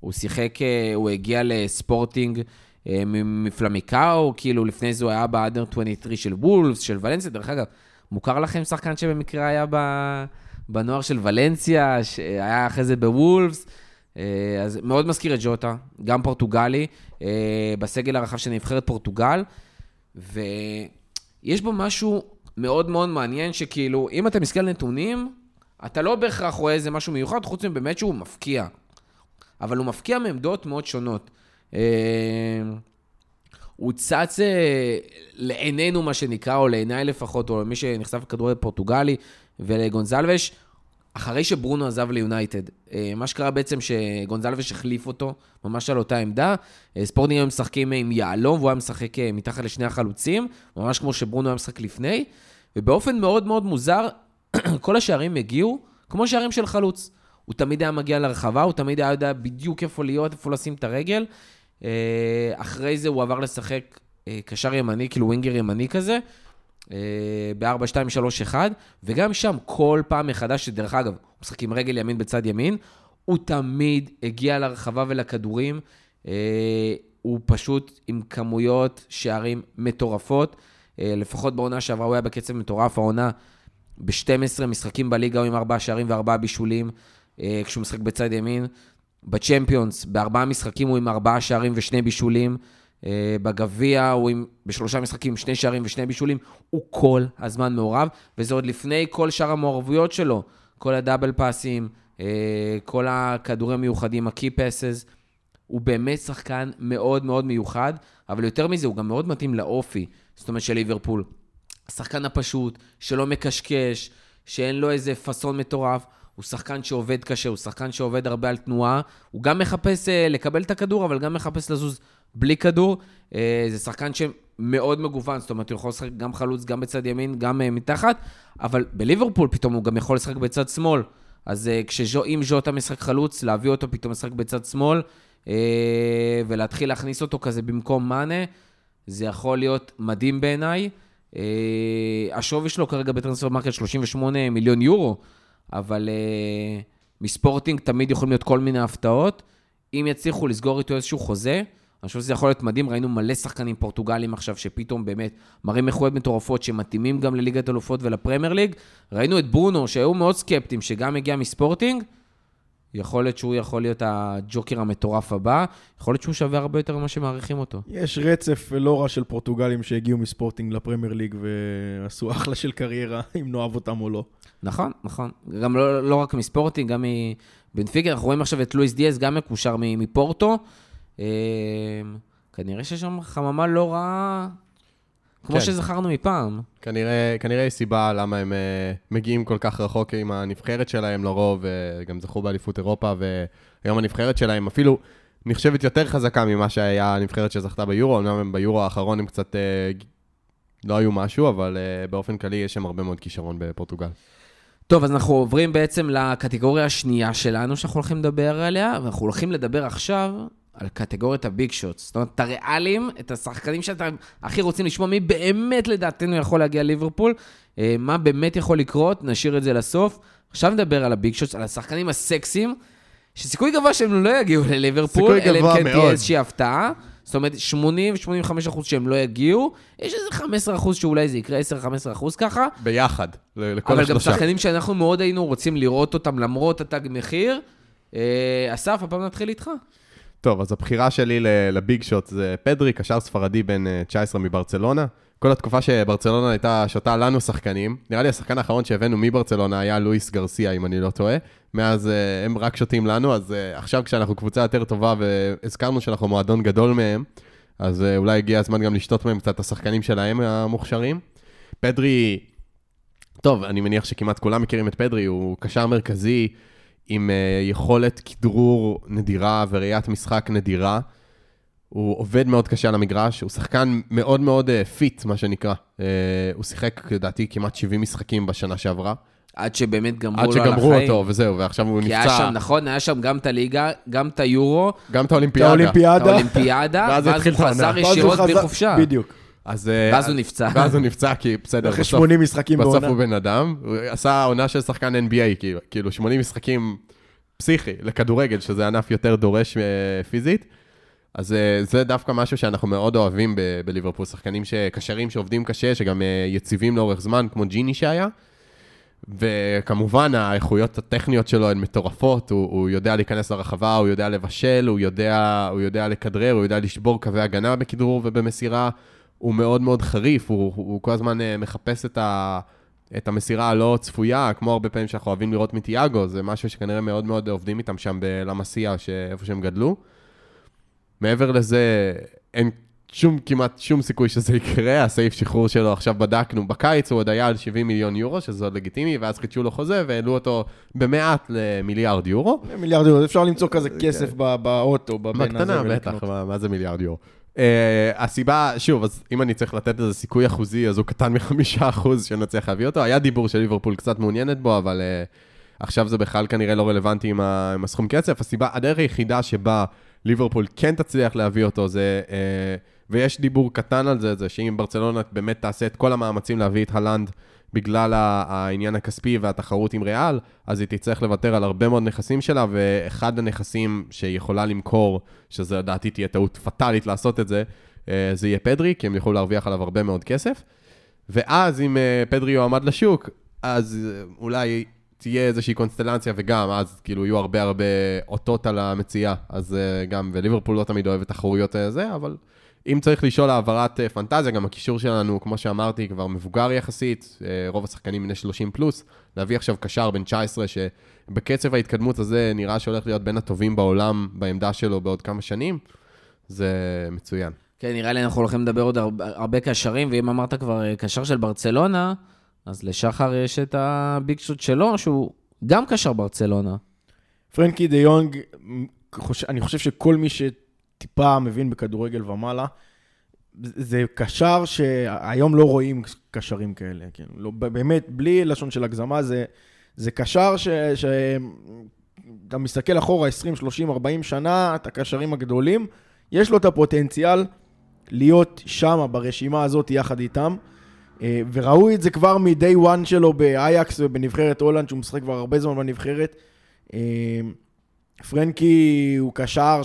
הוא שיחק, אה, הוא הגיע לספורטינג אה, מפלמיקאו, כאילו לפני זה הוא היה באדר 23 של וולפס, של ולנסיה. דרך אגב, מוכר לכם שחקן שבמקרה היה בנוער של ולנסיה, שהיה אחרי זה בוולפס. אה, אז מאוד מזכיר את ג'וטה, גם פורטוגלי, אה, בסגל הרחב של נבחרת פורטוגל, ויש בו משהו מאוד מאוד מעניין, שכאילו, אם אתה מסתכל על נתונים, אתה לא בהכרח רואה איזה משהו מיוחד, חוץ מבאמת שהוא מפקיע. אבל הוא מפקיע מעמדות מאוד שונות. אה, הוא צץ לעינינו, מה שנקרא, או לעיניי לפחות, או למי שנחשף לכדורגל פורטוגלי ולגונזלבש, אחרי שברונו עזב ליונייטד. אה, מה שקרה בעצם שגונזלבש החליף אותו, ממש על אותה עמדה. אה, ספורטינג היו משחקים עם יהלום, והוא היה משחק אה, מתחת לשני החלוצים, ממש כמו שברונו היה משחק לפני, ובאופן מאוד מאוד מוזר, כל השערים הגיעו כמו שערים של חלוץ. הוא תמיד היה מגיע לרחבה, הוא תמיד היה יודע בדיוק איפה להיות, איפה לשים את הרגל. אה, אחרי זה הוא עבר לשחק אה, קשר ימני, כאילו ווינגר ימני כזה, ב-4, 2, 3, 1, וגם שם כל פעם מחדש, שדרך אגב, הוא משחק עם רגל ימין בצד ימין, הוא תמיד הגיע לרחבה ולכדורים. אה, הוא פשוט עם כמויות שערים מטורפות. אה, לפחות בעונה שעברה הוא היה בקצב מטורף, העונה ב-12 משחקים בליגה הוא עם 4 שערים ו-4 בישולים, אה, כשהוא משחק בצד ימין. בצ'מפיונס, בארבעה משחקים הוא עם ארבעה שערים ושני בישולים. אה, בגביע הוא עם, בשלושה משחקים שני שערים ושני בישולים. הוא כל הזמן מעורב, וזה עוד לפני כל שאר המעורבויות שלו. כל הדאבל פאסים, אה, כל הכדורים המיוחדים, ה-key passes. הוא באמת שחקן מאוד מאוד מיוחד, אבל יותר מזה, הוא גם מאוד מתאים לאופי, זאת אומרת, של ליברפול. השחקן הפשוט, שלא מקשקש, שאין לו איזה פאסון מטורף. הוא שחקן שעובד קשה, הוא שחקן שעובד הרבה על תנועה. הוא גם מחפש אה, לקבל את הכדור, אבל גם מחפש לזוז בלי כדור. אה, זה שחקן שמאוד מגוון, זאת אומרת, הוא יכול לשחק גם חלוץ, גם בצד ימין, גם אה, מתחת, אבל בליברפול פתאום הוא גם יכול לשחק בצד שמאל. אז אה, כשאם ז'וטה משחק חלוץ, להביא אותו פתאום לשחק בצד שמאל, ולהתחיל להכניס אותו כזה במקום מאנה, זה יכול להיות מדהים בעיניי. השווי שלו כרגע ב Transfermarkt 38 מיליון יורו, אבל אה, מספורטינג תמיד יכולים להיות כל מיני הפתעות. אם יצליחו לסגור איתו איזשהו חוזה, אני חושב שזה יכול להיות מדהים. ראינו מלא שחקנים פורטוגלים עכשיו, שפתאום באמת מראים איכויות מטורפות, שמתאימים גם לליגת אלופות ולפרמייר ליג. ראינו את ברונו, שהיו מאוד סקפטיים, שגם הגיע מספורטינג. יכול להיות שהוא יכול להיות הג'וקר המטורף הבא, יכול להיות שהוא שווה הרבה יותר ממה שמעריכים אותו. יש רצף לא רע של פורטוגלים שהגיעו מספורטינג לפרמייר ליג ועשו אחלה של קריירה, אם נאהב אותם או לא. נכון, נכון. גם לא, לא רק מספורטינג, גם מבנפיקה. אנחנו רואים עכשיו את לואיס דיאז, גם מקושר מפורטו. אה, כנראה שיש שם חממה לא רעה, כמו כן. שזכרנו מפעם. כנראה, כנראה יש סיבה למה הם uh, מגיעים כל כך רחוק עם הנבחרת שלהם לרוב, וגם זכו באליפות אירופה, והיום הנבחרת שלהם אפילו נחשבת יותר חזקה ממה שהיה הנבחרת שזכתה ביורו, אומנם הם ביורו האחרון הם קצת uh, לא היו משהו, אבל באופן כללי יש שם הרבה מאוד כישרון בפורטוגל. טוב, אז אנחנו עוברים בעצם לקטגוריה השנייה שלנו שאנחנו הולכים לדבר עליה, ואנחנו הולכים לדבר עכשיו על קטגוריית הביג שוטס. זאת אומרת, את הריאלים, את השחקנים שאתם הכי רוצים לשמוע, מי באמת לדעתנו יכול להגיע לליברפול, אה, מה באמת יכול לקרות, נשאיר את זה לסוף. עכשיו נדבר על הביג שוטס, על השחקנים הסקסיים, שסיכוי גבוה שהם לא יגיעו לליברפול, אלא אם כן תהיה. איזושהי הפתעה. זאת אומרת, 80-85 אחוז שהם לא יגיעו, יש איזה 15 אחוז שאולי זה יקרה, 10-15 אחוז ככה, ביחד, לכל אבל גם השלושה. שחקנים שאנחנו מאוד היינו רוצים לראות אותם למרות התג מחיר. אה, אסף, הפעם נתחיל איתך. טוב, אז הבחירה שלי לביג שוט זה פדרי, קשר ספרדי בן אה, 19 מברצלונה. כל התקופה שברצלונה הייתה שותה לנו שחקנים, נראה לי השחקן האחרון שהבאנו מברצלונה היה לואיס גרסיה, אם אני לא טועה. מאז אה, הם רק שותים לנו, אז אה, עכשיו כשאנחנו קבוצה יותר טובה והזכרנו שאנחנו מועדון גדול מהם, אז אה, אולי הגיע הזמן גם לשתות מהם קצת את השחקנים שלהם המוכשרים. פדרי, טוב, אני מניח שכמעט כולם מכירים את פדרי, הוא קשר מרכזי עם אה, יכולת כדרור נדירה וראיית משחק נדירה. הוא עובד מאוד קשה על המגרש, הוא שחקן מאוד מאוד fit, מה שנקרא. אה, הוא שיחק, לדעתי, כמעט 70 משחקים בשנה שעברה. עד שבאמת גמרו עד לו על שגמרו החיים. אותו, וזהו, ועכשיו הוא כי היה נפצע. שם, נכון, היה שם גם את הליגה, גם את היורו, גם את האולימפיאדה. את האולימפיאדה. ואז הוא חזר ישירות חזר- בלי חופשה. בדיוק. אז... אה, ואז הוא נפצע. ואז הוא נפצע, כי בסדר, אחרי בסוף- 80 משחקים בסוף בעונה. הוא בן אדם. הוא עשה עונה של שחקן NBA, כאילו, כאילו 80 משחקים פסיכי לכדורגל, שזה ענף יותר דורש אה, פיזית. אז אה, זה דווקא משהו שאנחנו מאוד אוהבים ב- בליברפול, שחקנים שקשרים שעובדים קשה, שגם אה, יציבים לאורך זמן, כמו ג'יני שהיה. וכמובן, האיכויות הטכניות שלו הן מטורפות, הוא, הוא יודע להיכנס לרחבה, הוא יודע לבשל, הוא יודע, הוא יודע לכדרר, הוא יודע לשבור קווי הגנה בכדרור ובמסירה. הוא מאוד מאוד חריף, הוא, הוא, הוא כל הזמן אה, מחפש את, ה, את המסירה הלא צפויה, כמו הרבה פעמים שאנחנו אוהבים לראות מתיאגו, זה משהו שכנראה מאוד מאוד עובדים איתם שם בלמסיה, איפה שהם גדלו. מעבר לזה, אין שום, כמעט שום סיכוי שזה יקרה, הסעיף שחרור שלו עכשיו בדקנו, בקיץ הוא עוד היה על 70 מיליון יורו, שזה עוד לגיטימי, ואז חידשו לו חוזה והעלו אותו במעט למיליארד יורו. מיליארד יורו, אפשר למצוא כזה כסף ב- באוטו, בבן הזה. בקטנה. בטח, מה, מה זה מיליארד יורו? Uh, הסיבה, שוב, אז אם אני צריך לתת איזה סיכוי אחוזי, אז הוא קטן מחמישה אחוז שנצליח להביא אותו. היה דיבור של ליברפול קצת מעוניינת בו, אבל uh, עכשיו זה בכלל כנראה לא רלוונטי עם, ה, עם הסכום כסף. הסיבה, הדרך היחידה שבה ליברפול כן תצליח להביא אותו זה, uh, ויש דיבור קטן על זה, זה שאם ברצלונה באמת תעשה את כל המאמצים להביא את הלנד בגלל העניין הכספי והתחרות עם ריאל, אז היא תצטרך לוותר על הרבה מאוד נכסים שלה, ואחד הנכסים שהיא יכולה למכור, שזה לדעתי תהיה טעות פטאלית לעשות את זה, אה, זה יהיה פדרי, כי הם יוכלו להרוויח עליו הרבה מאוד כסף. ואז אם אה, פדרי יועמד לשוק, אז אה, אולי תהיה איזושהי קונסטלציה, וגם אז כאילו יהיו הרבה הרבה אותות על המציאה. אז גם, וליברפול לא תמיד אוהבת תחרויות אה, זה, אבל אם צריך לשאול העברת אה, פנטזיה, גם הקישור שלנו, כמו שאמרתי, כבר מבוגר יחסית, אה, רוב השחקנים בני 30 פלוס, להביא עכשיו קשר בן 19, שבקצב ההתקדמות הזה נראה שהולך להיות בין הטובים בעולם בעמדה שלו בעוד כמה שנים, זה מצוין. כן, נראה לי אנחנו הולכים לדבר עוד הרבה, הרבה קשרים, ואם אמרת כבר אה, קשר של ברצלונה, אז לשחר יש את הביג שוט שלו, שהוא גם קשר ברצלונה. פרנקי דה יונג, אני חושב שכל מי שטיפה מבין בכדורגל ומעלה, זה קשר שהיום לא רואים קשרים כאלה. כאילו, לא, באמת, בלי לשון של הגזמה, זה, זה קשר ש... ש... אתה מסתכל אחורה 20, 30, 40 שנה, את הקשרים הגדולים, יש לו את הפוטנציאל להיות שם ברשימה הזאת יחד איתם. אה, וראו את זה כבר מ-day one שלו באייקס ובנבחרת הולנד, שהוא משחק כבר הרבה זמן בנבחרת. אה, פרנקי הוא קשר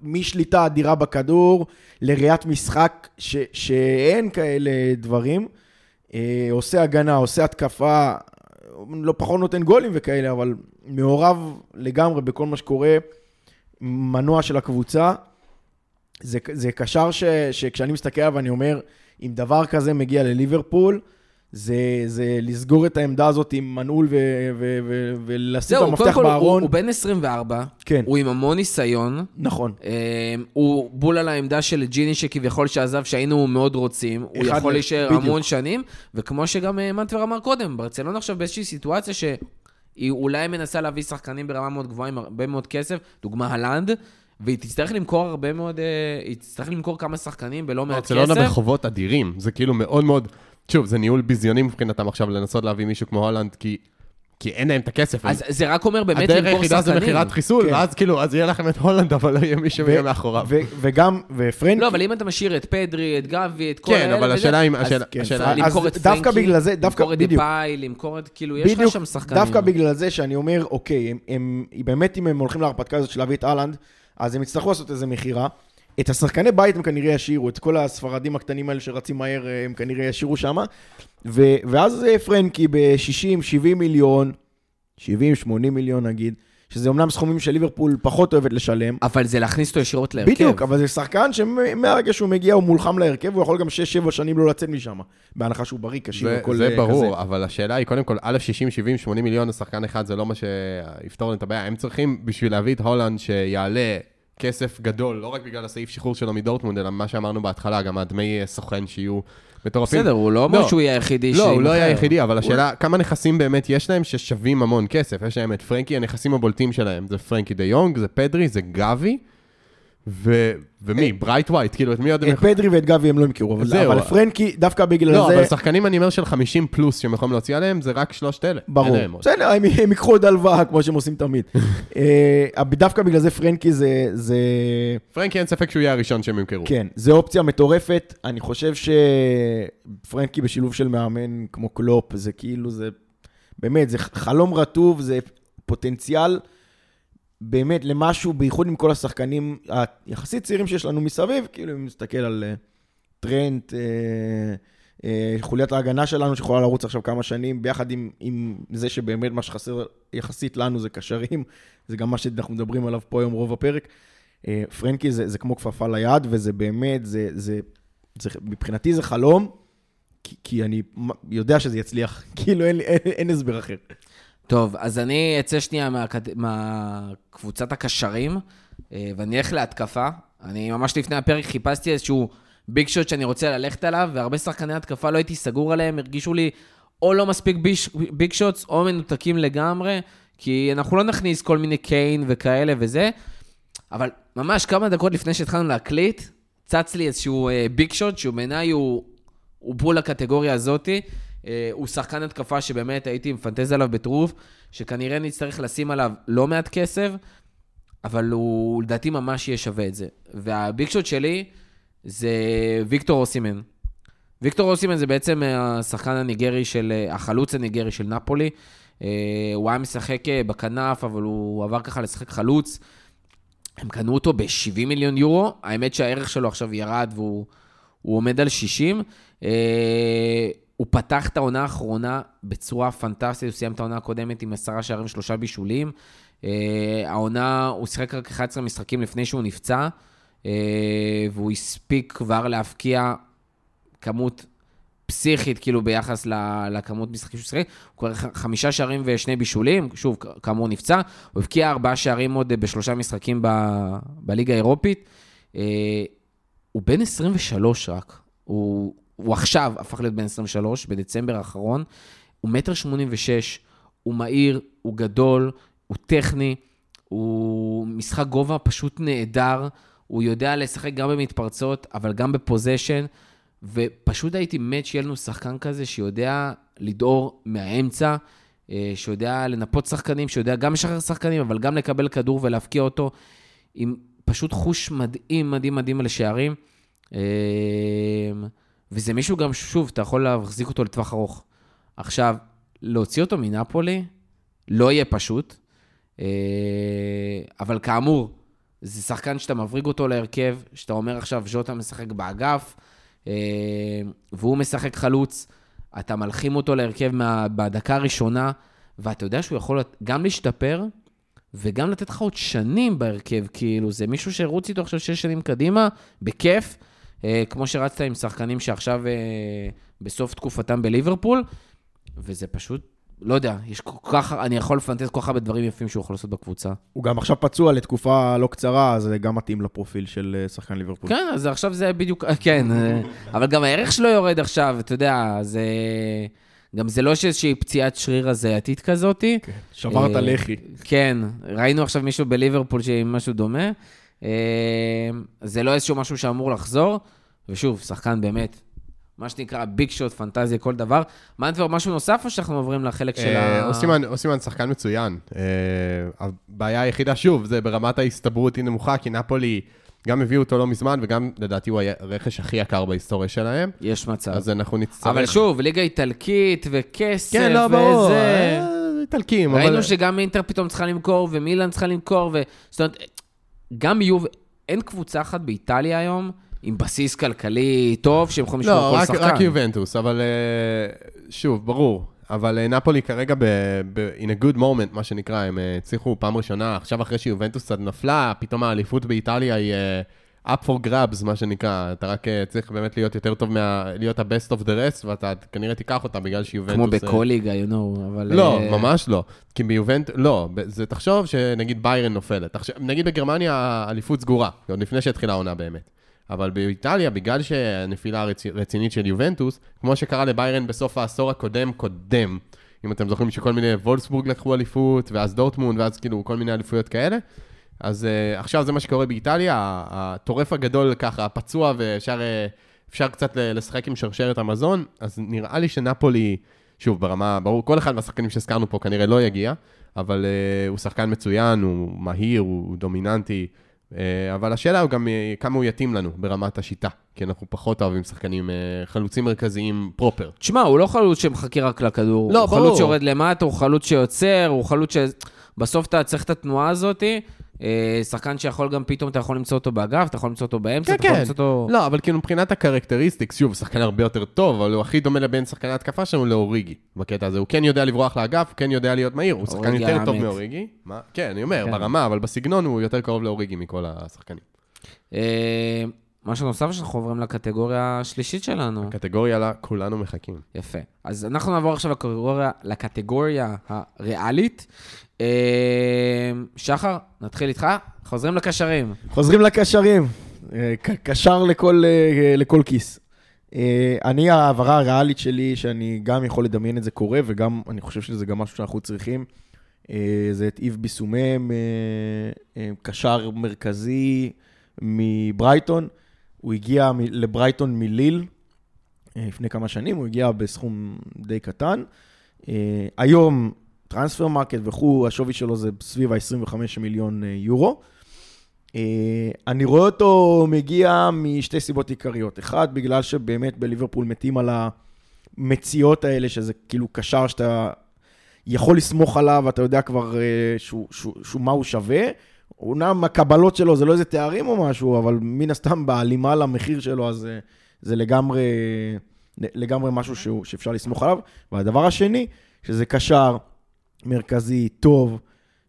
משליטה אדירה בכדור לראיית משחק ש, שאין כאלה דברים. אה, עושה הגנה, עושה התקפה, לא פחות נותן גולים וכאלה, אבל מעורב לגמרי בכל מה שקורה, מנוע של הקבוצה. זה, זה קשר ש, שכשאני מסתכל עליו ואני אומר, אם דבר כזה מגיע לליברפול, זה, זה לסגור את העמדה הזאת עם מנעול ו- ו- ו- ולשים את המפתח כל, הוא, בארון. הוא בן 24, כן, הוא עם המון ניסיון. נכון. אה, הוא בול על העמדה של ג'יני שכביכול שעזב, שהיינו מאוד רוצים. הוא יכול להישאר בדיוק. המון שנים, וכמו שגם אה, מנטבר אמר קודם, ברצלונה עכשיו באיזושהי סיטואציה שהיא אולי מנסה להביא שחקנים ברמה מאוד גבוהה עם הרבה מאוד כסף, דוגמה הלנד, והיא תצטרך למכור הרבה מאוד, אה, היא תצטרך למכור כמה שחקנים בלא מעט כסף. ברצלונה בחובות אדירים, זה כאילו מאוד מאוד, שוב, זה ניהול ביזיוני מבחינתם עכשיו לנסות להביא מישהו כמו הולנד, כי כי אין להם את הכסף. אז זה רק אומר באמת הדרך למכור היחידה זה שחקנים. מכירת חיסול, כן. ואז כאילו, אז יהיה לכם את הולנד, אבל לא יהיה מי שיהיה מאחוריו. וגם, ופרנקי... לא, אבל אם אתה משאיר את פדרי, את גבי, את כל כן, האלה אבל וזה, השאלה אם- אז השאלה- כן, למכור את דווקא פרנקי, בגלל זה, דווקא, למכור את. דיפאי, למכור את, כאילו, יש לך שם שחקנים. דווקא בגלל זה שאני אומר, אוקיי, הם, הם, באמת אם הם הולכים להרפתקה הזאת של להביא את אהלנד, אז הם יצטרכו לעשות איזה מכירה. את השחקני בית הם כנראה ישאירו, את כל הספרדים הקטנים האלה שרצים מהר, אה, הם כנראה ישאירו שמה. ו, ואז אה, פרנקי ב-60, 70 מיליון, 70, 80 מיליון נגיד, שזה אומנם סכומים שליברפול פחות אוהבת לשלם. אבל זה להכניס אותו ישירות להרכב. בדיוק, אבל זה שחקן שמהרגע שהוא מגיע הוא מולחם להרכב, הוא יכול גם 6-7 שנים לא לצאת משם. בהנחה שהוא בריא, כשיר זה, וכל זה אה, ברור, כזה. אבל השאלה היא, קודם כל, א', 60, 70, 80 מיליון לשחקן אחד, זה לא מה שיפתור את הבעיה. הם צריכים, בשביל להביא את הולנד, שיעלה כסף גדול, לא רק בגלל הסעיף שחרור שלו מדורטמונד, אלא מה שאמרנו בהתחלה, גם הדמי סוכן שיהיו מטורפים. בסדר, הוא לא אומר שהוא יהיה היחידי לא, הוא לא היה שימכר. היחידי, אבל השאלה, כמה נכסים באמת יש להם ששווים המון כסף? יש להם את פרנקי, הנכסים הבולטים שלהם, זה פרנקי דה יונג, זה פדרי, זה גבי, ו... ומי? ברייט ווייט, כאילו, את מי עוד הם את פדרי ואת גבי הם לא ימכרו, אבל, זהו. אבל פרנקי, דווקא בגלל לא, זה... אבל שחקנים, אני אומר, של 50 פלוס שהם יכולים להוציא עליהם, זה רק שלושת אלה. אין ברור. להם עוד. בסדר, הם, הם ייקחו עוד הלוואה, כמו שהם עושים תמיד. אה, דווקא בגלל זה פרנקי זה, זה... פרנקי, אין ספק שהוא יהיה הראשון שהם ימכרו. כן, זה אופציה מטורפת. אני חושב שפרנקי בשילוב של מאמן כמו קלופ, זה כאילו, זה... באמת, זה חלום רטוב, זה פוטנציאל באמת למשהו, בייחוד עם כל השחקנים היחסית צעירים שיש לנו מסביב, כאילו, אם נסתכל על אה, טרנט, אה, אה, חוליית ההגנה שלנו שיכולה לרוץ עכשיו כמה שנים, ביחד עם, עם זה שבאמת מה שחסר יחסית לנו זה קשרים, זה גם מה שאנחנו מדברים עליו פה היום רוב הפרק. פרנקי זה, זה כמו כפפה ליד, וזה באמת, זה, זה, זה, מבחינתי זה חלום, כי, כי אני יודע שזה יצליח, כאילו אין, אין, אין הסבר אחר. טוב, אז אני אצא שנייה מהקבוצת הקשרים, אה, ואני אלך להתקפה. אני ממש לפני הפרק חיפשתי איזשהו ביג שוט שאני רוצה ללכת עליו, והרבה שחקני התקפה לא הייתי סגור עליהם, הרגישו לי או לא מספיק ביש- ביג שוטס, או מנותקים לגמרי, כי אנחנו לא נכניס כל מיני קיין וכאלה וזה, אבל ממש כמה דקות לפני שהתחלנו להקליט, צץ לי איזשהו אה, ביג שוט, שהוא בעיניי הוא, הוא בול לקטגוריה הזאתי. אה, הוא שחקן התקפה שבאמת הייתי מפנטז עליו בטירוף, שכנראה נצטרך לשים עליו לא מעט כסף, אבל הוא לדעתי ממש יהיה שווה את זה. והביג שוט שלי זה ויקטור אוסימן. ויקטור אוסימן זה בעצם השחקן הניגרי של, החלוץ הניגרי של נפולי. אה, הוא היה משחק אה, בכנף, אבל הוא עבר ככה לשחק חלוץ. הם קנו אותו ב-70 מיליון יורו, האמת שהערך שלו עכשיו ירד והוא הוא עומד על 60. הוא פתח את העונה האחרונה בצורה פנטסטית, הוא סיים את העונה הקודמת עם עשרה שערים, שלושה בישולים. אה, העונה, הוא שיחק רק 11 משחקים לפני שהוא נפצע, אה, והוא הספיק כבר להבקיע כמות פסיכית, כאילו, ביחס לכמות משחקים שהוא שיחק. הוא כבר חמישה שערים ושני בישולים, שוב, כאמור נפצע. הוא הבקיע ארבעה שערים עוד אה, בשלושה משחקים ב- בליגה האירופית. אה, הוא בן 23 רק. הוא, הוא עכשיו הפך להיות בן 23, בדצמבר האחרון. הוא מטר 86, הוא מהיר, הוא גדול, הוא טכני, הוא משחק גובה פשוט נהדר. הוא יודע לשחק גם במתפרצות, אבל גם בפוזיישן. ופשוט הייתי מת שיהיה לנו שחקן כזה שיודע לדהור מהאמצע, אה, שיודע לנפות שחקנים, שיודע גם לשחרר שחקנים, אבל גם לקבל כדור ולהבקיע אותו, עם פשוט חוש מדהים, מדהים, מדהים על שערים. וזה מישהו גם, שוב, אתה יכול להחזיק אותו לטווח ארוך. עכשיו, להוציא אותו מנפולי לא יהיה פשוט, אה, אבל כאמור, זה שחקן שאתה מבריג אותו להרכב, שאתה אומר עכשיו, ז'וטה משחק באגף, אה, והוא משחק חלוץ, אתה מלחים אותו להרכב מה, בדקה הראשונה, ואתה יודע שהוא יכול גם להשתפר, וגם לתת לך עוד שנים בהרכב, כאילו, זה מישהו שירוץ איתו עכשיו שש שנים קדימה, בכיף, כמו שרצת עם שחקנים שעכשיו אה, בסוף תקופתם בליברפול, וזה פשוט, לא יודע, יש כל כך, אני יכול לפנטז כל כך הרבה דברים יפים שהוא יכול לעשות בקבוצה. הוא גם עכשיו פצוע לתקופה לא קצרה, אז זה גם מתאים לפרופיל של אה, שחקן ליברפול. כן, אז עכשיו זה בדיוק, כן, אה, אבל גם הערך שלו יורד עכשיו, אתה יודע, זה... גם זה לא שאיזושהי פציעת שריר הזייתית כזאתי. כן, שברת אה, לחי. כן, ראינו עכשיו מישהו בליברפול שעם משהו דומה. אה, זה לא איזשהו משהו שאמור לחזור, ושוב, שחקן באמת מה שנקרא ביג שוט, פנטזיה, כל דבר. מנטבר, משהו נוסף, או שאנחנו עוברים לחלק של אה, ה... אוסימן, אוסימן שחקן מצוין. אה, הבעיה היחידה, שוב, זה ברמת ההסתברות היא נמוכה, כי נפולי גם הביאו אותו לא מזמן, וגם לדעתי הוא הרכש הכי יקר בהיסטוריה שלהם. יש מצב. אז אנחנו נצטרך... אבל שוב, ליגה איטלקית, וכסף, כן, לא, ברור. אה, איטלקים, אבל... ראינו שגם אינטר פתאום צריכה למכור, ומילאן צריכה למכור, ו... זאת אומרת, גם יוב... אין קבוצה אחת באיטליה היום עם בסיס כלכלי טוב, שהם יכולים לשמור לא, כל שחקן. רק יובנטוס, אבל אה, שוב, ברור. אבל אה, נפולי כרגע ב, ב, in a good moment, מה שנקרא, הם אה, הצליחו פעם ראשונה, עכשיו אחרי שיובנטוס קצת נפלה, פתאום האליפות באיטליה היא up for grabs, מה שנקרא. אתה רק אה, צריך באמת להיות יותר טוב, מה, להיות ה-best of the rest, ואתה כנראה תיקח אותה בגלל שיובנטוס... כמו אה, בכל ליגה, you know, אבל... לא, אה, ממש לא. כי ביובנט, לא, זה תחשוב שנגיד ביירן נופלת. תחשב, נגיד בגרמניה האליפות סגורה, עוד לפני שהתחילה העונה באמת. אבל באיטליה, בגלל שהנפילה הרצ... רצינית של יובנטוס, כמו שקרה לביירן בסוף העשור הקודם קודם, אם אתם זוכרים שכל מיני וולסבורג לקחו אליפות, ואז דורטמונד, ואז כאילו כל מיני אליפויות כאלה. אז uh, עכשיו זה מה שקורה באיטליה, הטורף הגדול ככה, הפצוע, ואפשר אה, קצת לשחק עם שרשרת המזון, אז נראה לי שנפולי, שוב, ברמה, ברור, כל אחד מהשחקנים שהזכרנו פה כנראה לא יגיע, אבל uh, הוא שחקן מצוין, הוא מהיר, הוא דומיננטי, uh, אבל השאלה הוא גם uh, כמה הוא יתאים לנו ברמת השיטה, כי אנחנו פחות אוהבים שחקנים, uh, חלוצים מרכזיים פרופר. תשמע, הוא לא חלוץ שמחכה רק לכדור. לא, הוא ברור. חלוץ שיורד למטה, הוא חלוץ שיוצר, הוא חלוץ ש... בסוף אתה צריך את התנועה הזאת. אה, שחקן שיכול גם פתאום, אתה יכול למצוא אותו באגף, אתה יכול למצוא אותו באמצע, כן, אתה יכול כן. למצוא אותו... לא, אבל כאילו מבחינת ה characteristics, שוב, שחקן הרבה יותר טוב, אבל הוא הכי דומה לבין שחקני התקפה שלנו לאוריגי, בקטע הזה. הוא כן יודע לברוח לאגף, הוא כן יודע להיות מהיר, הוא שחקן יותר טוב. מאוריגי. מה? כן, אני אומר, כן. ברמה, אבל בסגנון הוא יותר קרוב לאוריגי מכל השחקנים. משהו נוסף שאנחנו עוברים לקטגוריה השלישית שלנו. קטגוריה לה, כולנו מחכים. יפה. אז אנחנו נעבור עכשיו לקטגוריה, לקטגוריה הריאלית. אה, שחר, נתחיל איתך. חוזרים לקשרים. חוזרים לקשרים. אה, קשר לכל, אה, לכל כיס. אני, ההעברה הריאלית שלי, שאני גם יכול לדמיין את זה קורה, וגם, אני חושב שזה גם משהו שאנחנו צריכים, זה את איב ביסומם, קשר מרכזי מברייטון. הוא הגיע לברייטון מליל אה, לפני כמה שנים, הוא הגיע בסכום די קטן. אה, היום, Transfermarkt וכו', השווי שלו זה סביב ה-25 מיליון אה, יורו. אני רואה אותו מגיע משתי סיבות עיקריות. אחד, בגלל שבאמת בליברפול מתים על המציאות האלה, שזה כאילו קשר שאתה יכול לסמוך עליו, אתה יודע כבר שהוא, שהוא, שהוא מה הוא שווה. אומנם הקבלות שלו זה לא איזה תארים או משהו, אבל מן הסתם בהלימה למחיר שלו, אז אה, זה לגמרי, לגמרי משהו שהוא, שאפשר לסמוך עליו. והדבר השני, שזה קשר מרכזי, טוב,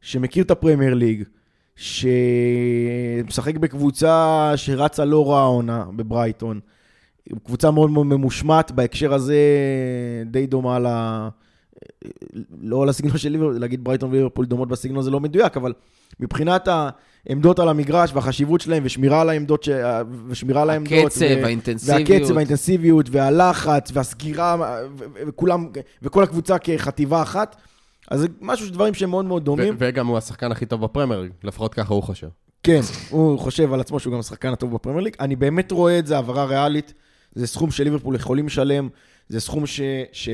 שמכיר את הפרמייר ליג, שמשחק בקבוצה שרצה לא רע העונה בברייטון. קבוצה מאוד מאוד ממושמעת, בהקשר הזה די דומה ל... לא לסגנון של ליברפול, להגיד ברייטון וליברפול דומות בסגנון זה לא מדויק, אבל מבחינת העמדות על המגרש והחשיבות שלהם ושמירה על העמדות, ש... ושמירה על העמדות. הקצב, ו... האינטנסיביות. והקצב, האינטנסיביות והלחץ והסגירה, ו- וכולם, וכל הקבוצה כחטיבה אחת. אז זה משהו, דברים שהם מאוד מאוד ו- דומים. וגם הוא השחקן הכי טוב בפרמייר, ליג, לפחות ככה הוא חושב. כן, הוא חושב על עצמו שהוא גם השחקן הטוב בפרמייר ליג. אני באמת רואה את זה, העברה ריאלית. זה סכום שליברפול יכולים לשלם, זה סכום ש, ש,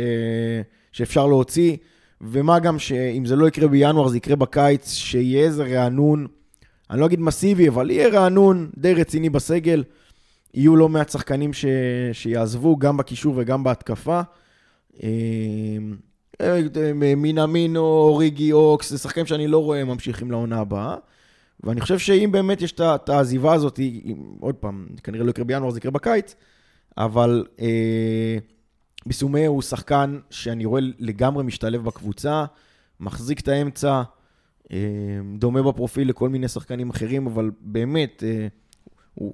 שאפשר להוציא, ומה גם שאם זה לא יקרה בינואר, זה יקרה בקיץ, שיהיה איזה רענון, אני לא אגיד מסיבי, אבל יהיה רענון די רציני בסגל. יהיו לא מעט שחקנים ש, שיעזבו, גם בקישור וגם בהתקפה. אה, אה, מינאמינו, אוריגי אוקס, זה שחקנים שאני לא רואה ממשיכים לעונה הבאה. ואני חושב שאם באמת יש את העזיבה הזאת, עוד פעם, כנראה לא יקרה בינואר, זה יקרה בקיץ, אבל אה, ביסומה הוא שחקן שאני רואה לגמרי משתלב בקבוצה, מחזיק את האמצע, אה, דומה בפרופיל לכל מיני שחקנים אחרים, אבל באמת, אה, הוא,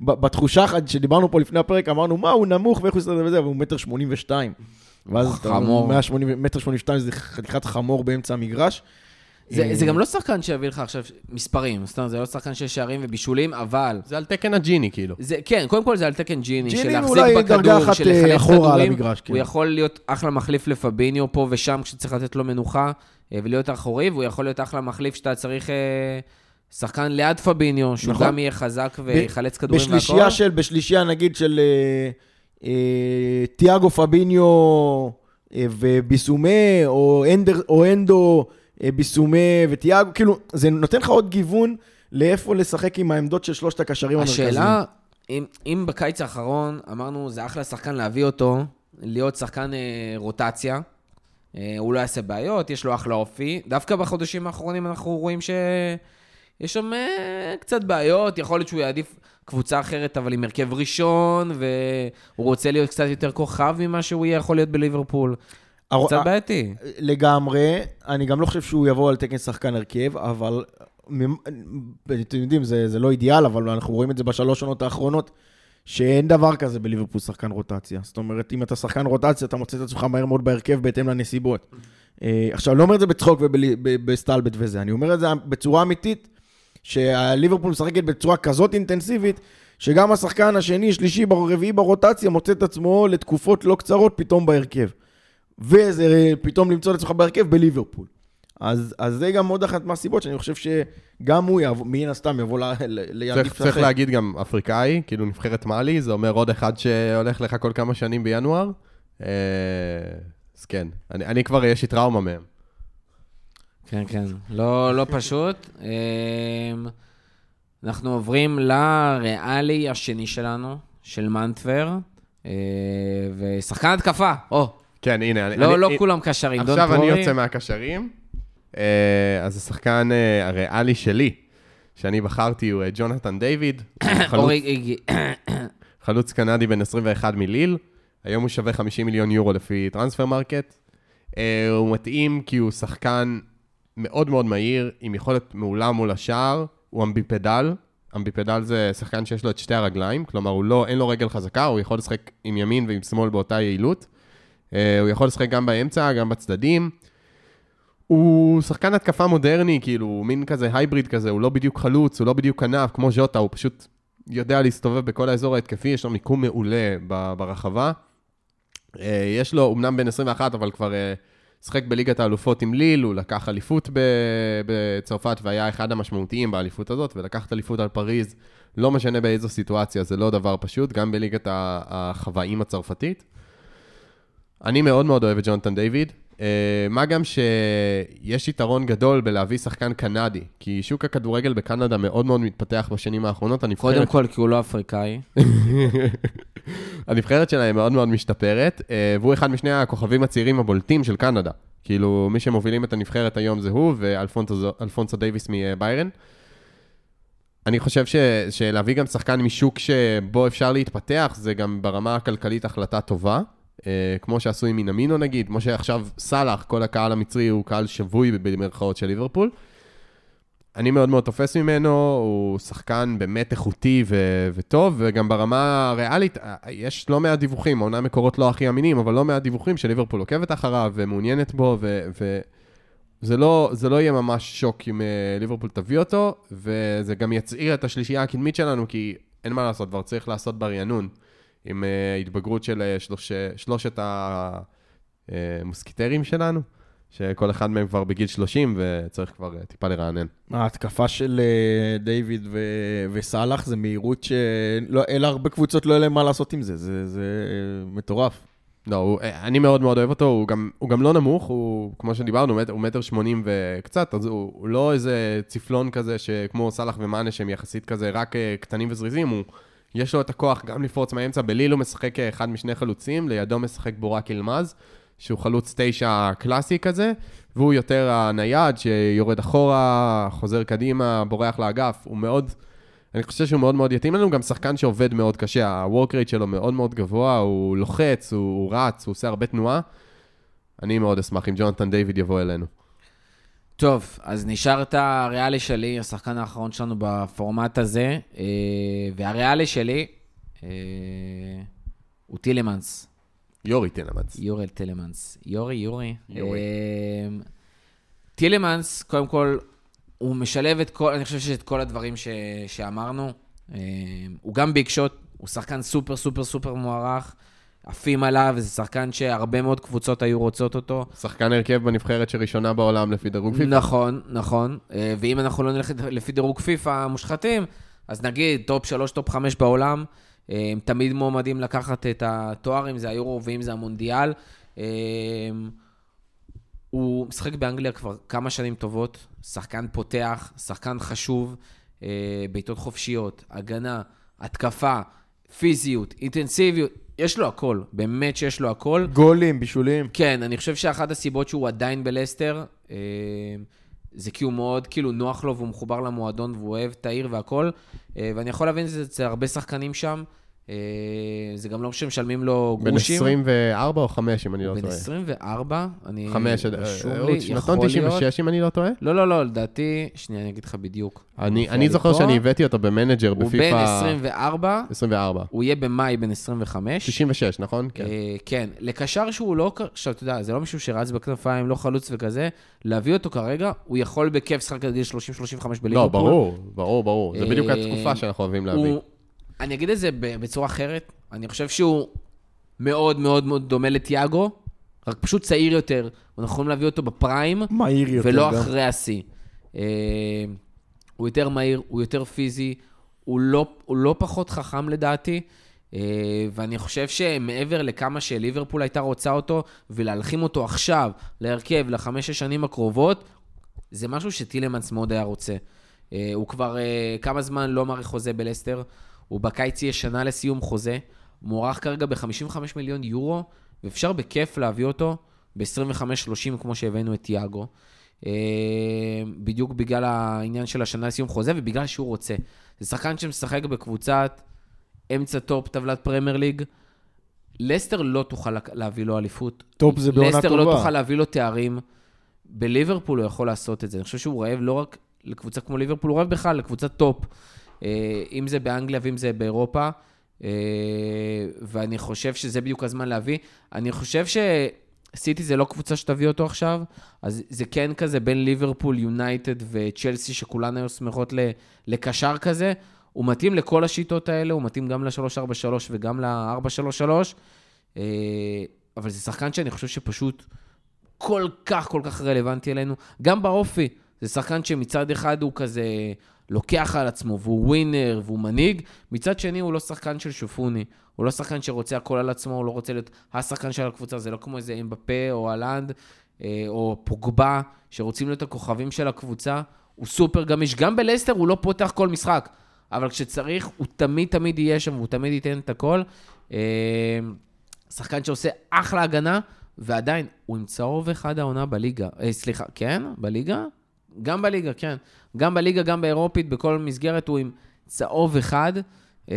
בתחושה אחת שדיברנו פה לפני הפרק, אמרנו, מה, הוא נמוך ואיך הוא יסתדר וזה, אבל הוא מטר שמונים ושתיים. ואז אתה אומר, חמור. 180, מטר שמונים ושתיים זה חתיכת חמור באמצע המגרש. זה, אה, זה גם לא שחקן שיביא לך עכשיו מספרים, סתם, זה לא שחקן שיש שערים ובישולים, אבל... זה על תקן הג'יני, כאילו. זה, כן, קודם כל זה על תקן ג'יני, ג'יני של להחזיק בכדור, של אה, לחלק על כדורים. המגרש, כן. הוא יכול להיות אחלה מחליף לפביניו פה ושם כשצריך לתת לו מנוחה אה, ולהיות אחורי, והוא יכול להיות אחלה מחליף שאתה צריך אה, שחקן ליד פביניו, שהוא נכון. גם יהיה חזק ויחלץ כדורים והכל. בשלישייה של, בשלישייה נגיד של, אה, אה, תיאגו פביניו אה, וביסומה, או, אנדר, או אנדו אה, ביסומה ותיאגו, כאילו, זה נותן לך עוד גיוון לאיפה לשחק עם העמדות של שלושת הקשרים המרכזיים. השאלה, אם, אם בקיץ האחרון אמרנו, זה אחלה שחקן להביא אותו, להיות שחקן אה, רוטציה, אה, הוא לא יעשה בעיות, יש לו אחלה אופי. דווקא בחודשים האחרונים אנחנו רואים שיש שם אה, קצת בעיות, יכול להיות שהוא יעדיף קבוצה אחרת, אבל עם הרכב ראשון, והוא רוצה להיות קצת יותר כוכב ממה שהוא יהיה יכול להיות בליברפול. קצת בעייתי. לגמרי, אני גם לא חושב שהוא יבוא על תקן שחקן הרכב, אבל אתם יודעים, זה, זה לא אידיאל, אבל אנחנו רואים את זה בשלוש שנות האחרונות, שאין דבר כזה בליברפול שחקן רוטציה. זאת אומרת, אם אתה שחקן רוטציה, אתה מוצא את עצמך מהר מאוד בהרכב בהתאם לנסיבות. אה, עכשיו, אני לא אומר את זה בצחוק ובסטלבט וזה, אני אומר את זה בצורה אמיתית, שהליברפול משחקת בצורה כזאת אינטנסיבית, שגם השחקן השני, שלישי, רביעי ברוטציה, מוצא את עצמו לתקופות לא קצרות פתאום בהרכב. וזה פתאום למצוא את עצמך בהרכב בליברפול. אז, אז זה גם עוד אחת מהסיבות שאני חושב שגם הוא יבוא, מן הסתם יבוא ל- ל- ליעדיף צריך, צריך להגיד גם אפריקאי, כאילו נבחרת מאלי, זה אומר עוד אחד שהולך לך כל כמה שנים בינואר. אה, אז כן, אני, אני כבר, יש לי טראומה מהם. כן, כן, לא, לא פשוט. אמ, אנחנו עוברים לריאלי השני שלנו, של מנטבר, אה, ושחקן התקפה, או, כן, הנה. לא, אני, לא אני, כולם קשרים, דון עכשיו אני טרורי. יוצא מהקשרים. אה, אז השחקן אה, הריאלי שלי, שאני בחרתי, הוא אה, ג'ונתן דיוויד. חלוץ-. חלוץ קנדי בן 21 מליל, היום הוא שווה 50 מיליון יורו לפי Transfermarkt. הוא מתאים כי הוא שחקן מאוד מאוד מהיר, עם יכולת מעולה מול השער, הוא אמביפדל. אמביפדל זה שחקן שיש לו את שתי הרגליים, כלומר לא, אין לו רגל חזקה, הוא יכול לשחק עם ימין ועם שמאל באותה יעילות. Uh, הוא יכול לשחק גם באמצע, גם בצדדים. הוא שחקן התקפה מודרני, כאילו, הוא מין כזה הייבריד כזה, הוא לא בדיוק חלוץ, הוא לא בדיוק כנף, כמו ז'וטה, הוא פשוט יודע להסתובב בכל האזור ההתקפי, יש לו מיקום מעולה ברחבה. אה, יש לו, אמנם בן 21, אבל כבר אה, שחק בליגת האלופות עם ליל, הוא לקח אליפות בצרפת והיה אחד המשמעותיים באליפות הזאת, ולקחת אליפות על פריז, לא משנה באיזו סיטואציה, זה לא דבר פשוט, גם בליגת החוואים הצרפתית. אני מאוד מאוד אוהב את ג'ונתן דיוויד. אה, מה גם שיש יתרון גדול בלהביא שחקן קנדי, כי שוק הכדורגל בקנדה מאוד מאוד מתפתח בשנים האחרונות. הנבחרת- קודם כל, כי הוא לא אפריקאי. הנבחרת שלהם מאוד מאוד משתפרת, אה, והוא אחד משני הכוכבים הצעירים הבולטים של קנדה. כאילו, מי שמובילים את הנבחרת היום זה הוא ואלפונסו דייוויס מביירן. אני חושב ש, שלהביא גם שחקן משוק שבו אפשר להתפתח, זה גם ברמה הכלכלית החלטה טובה. אה, כמו שעשו עם מינמינו נגיד, כמו שעכשיו סאלח, כל הקהל המצרי הוא קהל שבוי במרכאות של ליברפול. אני מאוד מאוד תופס ממנו, הוא שחקן באמת איכותי ו- וטוב, וגם ברמה הריאלית, אה, יש לא מעט דיווחים, אומנם מקורות לא הכי אמינים, אבל לא מעט דיווחים שליברפול עוקבת אחריו ומעוניינת בו, ו- וזה לא, זה לא יהיה ממש שוק אם אה, ליברפול תביא אותו, וזה גם יצעיר את השלישייה הקדמית שלנו, כי אין מה לעשות, כבר צריך לעשות ברענון, עם אה, התבגרות של אה, שלוש, שלושת המוסקיטרים שלנו. שכל אחד מהם כבר בגיל 30 וצריך כבר אה, טיפה לרענן. ההתקפה של אה, דיוויד ו- וסאלח זה מהירות שאלה הרבה קבוצות לא יהיה להם מה לעשות עם זה, זה, זה אה, מטורף. לא, הוא, אה, אני מאוד מאוד אוהב אותו, הוא גם, הוא גם לא נמוך, הוא, כמו שדיברנו, הוא מטר- שמונים וקצת, אז הוא, הוא לא איזה צפלון כזה שכמו סאלח ומאנה שהם יחסית כזה רק אה, קטנים וזריזים, הוא, יש לו את הכוח גם לפרוץ מהאמצע, בליל הוא משחק אה, אחד משני חלוצים, לידו משחק בורק ילמז, שהוא חלוץ תשע קלאסי כזה, והוא יותר הנייד שיורד אחורה, חוזר קדימה, בורח לאגף, הוא מאוד... אני חושב שהוא מאוד מאוד יתאים לנו, גם שחקן שעובד מאוד קשה, ה-work rate שלו מאוד מאוד גבוה, הוא לוחץ, הוא, הוא רץ, הוא עושה הרבה תנועה. אני מאוד אשמח אם ג'ונתן דיוויד יבוא אלינו. טוב, אז נשאר את הריאלי שלי, השחקן האחרון שלנו בפורמט הזה, אה, והריאלי שלי אה, הוא טילמנס, יורי טלמץ. יורי טילמנס. יורי, יורי. יורי. אה, טילמנס, קודם כל, הוא משלב את כל, אני חושב שאת כל הדברים ש, שאמרנו. הוא גם big shot, הוא שחקן סופר סופר סופר מוערך. עפים עליו, וזה שחקן שהרבה מאוד קבוצות היו רוצות אותו. שחקן הרכב בנבחרת שראשונה בעולם לפי דירוג פיפ"א. נכון, נכון. אה, ואם אנחנו לא נלך לפי דירוג פיפ"א המושחתים, אז נגיד top 3, top 5 בעולם. אה, הם תמיד מועמדים לקחת את התואר, אם זה היורו ואם זה המונדיאל. אה, הוא משחק באנגליה כבר כמה שנים טובות, שחקן פותח, שחקן חשוב, בעיטות חופשיות, הגנה, התקפה, פיזיות, אינטנסיביות, יש לו הכל, באמת שיש לו הכל. גולים, בישולים. כן, אני חושב שאחת הסיבות שהוא עדיין בלסטר, אה, זה כי הוא מאוד כאילו נוח לו והוא מחובר למועדון והוא אוהב את העיר והכל, אה, ואני יכול להבין את זה אצל הרבה שחקנים שם. אה, זה גם לא שמשלמים לו גרושים. 24 או 5, אם אני לא טועה. 24, אני... 5, רשום לי, אהוד, יכול שנתון להיות. 96, אם אני לא טועה. לא, לא, לא, לדעתי, שנייה, אני אגיד לך בדיוק. אני זוכר. שאני הבאתי אותו ב manager הוא בן בפיפא 24, 24. הוא יהיה במאי בן 25. 96, נכון? כן. אה, כן, לקשר שהוא לא, עכשיו, אתה יודע, זה לא מישהו שרץ בכנפיים, לא חלוץ וכזה, להביא אותו כרגע, הוא יכול בכיף לשחק עד גיל 30-35 בליברפול. לא, ברור, ברור, ברור. זה בדיוק אה, התקופה שאנחנו אוהבים להביא. אני אגיד את זה בצורה אחרת, אני חושב שהוא מאוד מאוד מאוד דומה לתיאגו, רק פשוט צעיר יותר, ואנחנו יכולים להביא אותו ב prime, מהיר יותר ולא גם. אחרי השיא. אה, הוא יותר מהיר, הוא יותר פיזי, הוא לא, הוא לא פחות חכם לדעתי, אה, ואני חושב שמעבר לכמה שליברפול הייתה רוצה אותו, ולהלחים אותו עכשיו להרכב לחמש-שש שנים הקרובות, זה משהו שטילמנס מאוד היה רוצה. אה, הוא כבר אה, כמה זמן לא מאריך חוזה בלסטר, הוא בקיץ יהיה שנה לסיום חוזה, מוערך כרגע ב-55 מיליון יורו, ואפשר בכיף להביא אותו ב-25-30 כמו שהבאנו את תיאגו. אה, בדיוק בגלל העניין של השנה לסיום חוזה ובגלל שהוא רוצה. זה שחקן שמשחק בקבוצת אמצע top טבלת Premier League. לסטר לא תוכל להביא לו אליפות. top זה בעונה לסטר לא טובה. תוכל להביא לו תארים. בליברפול הוא יכול לעשות את זה. אני חושב שהוא רעב לא רק לקבוצה כמו ליברפול, הוא רעב בכלל לקבוצת top. אה, אם זה באנגליה ואם זה באירופה. אה, ואני חושב שזה בדיוק הזמן להביא. אני חושב שסיטי זה לא קבוצה שתביא אותו עכשיו, אז זה כן כזה בין ליברפול, יונייטד וצ'לסי, שכולן היו שמחות לקשר כזה. הוא מתאים לכל השיטות האלה, הוא מתאים גם ל-343 וגם ל-433, אה, אבל זה שחקן שאני חושב שפשוט כל כך, כל כך רלוונטי אלינו. גם באופי, זה שחקן שמצד אחד הוא כזה לוקח על עצמו, והוא ווינר, והוא מנהיג, מצד שני הוא לא שחקן של שופוני. הוא לא שחקן שרוצה הכל על עצמו, הוא לא רוצה להיות השחקן של הקבוצה, זה לא כמו איזה אמבפה או הלנד אה, או פוגבה, שרוצים להיות הכוכבים של הקבוצה. הוא סופר גמיש. גם בלסטר הוא לא פותח כל משחק, אבל כשצריך, הוא תמיד תמיד יהיה שם, והוא תמיד ייתן את הכל. אה, שחקן שעושה אחלה הגנה, ועדיין, הוא עם צהוב אחד העונה בליגה. אה, סליחה, כן? בליגה? גם בליגה, כן. גם בליגה, גם באירופית, בכל מסגרת הוא עם צהוב אחד. אה,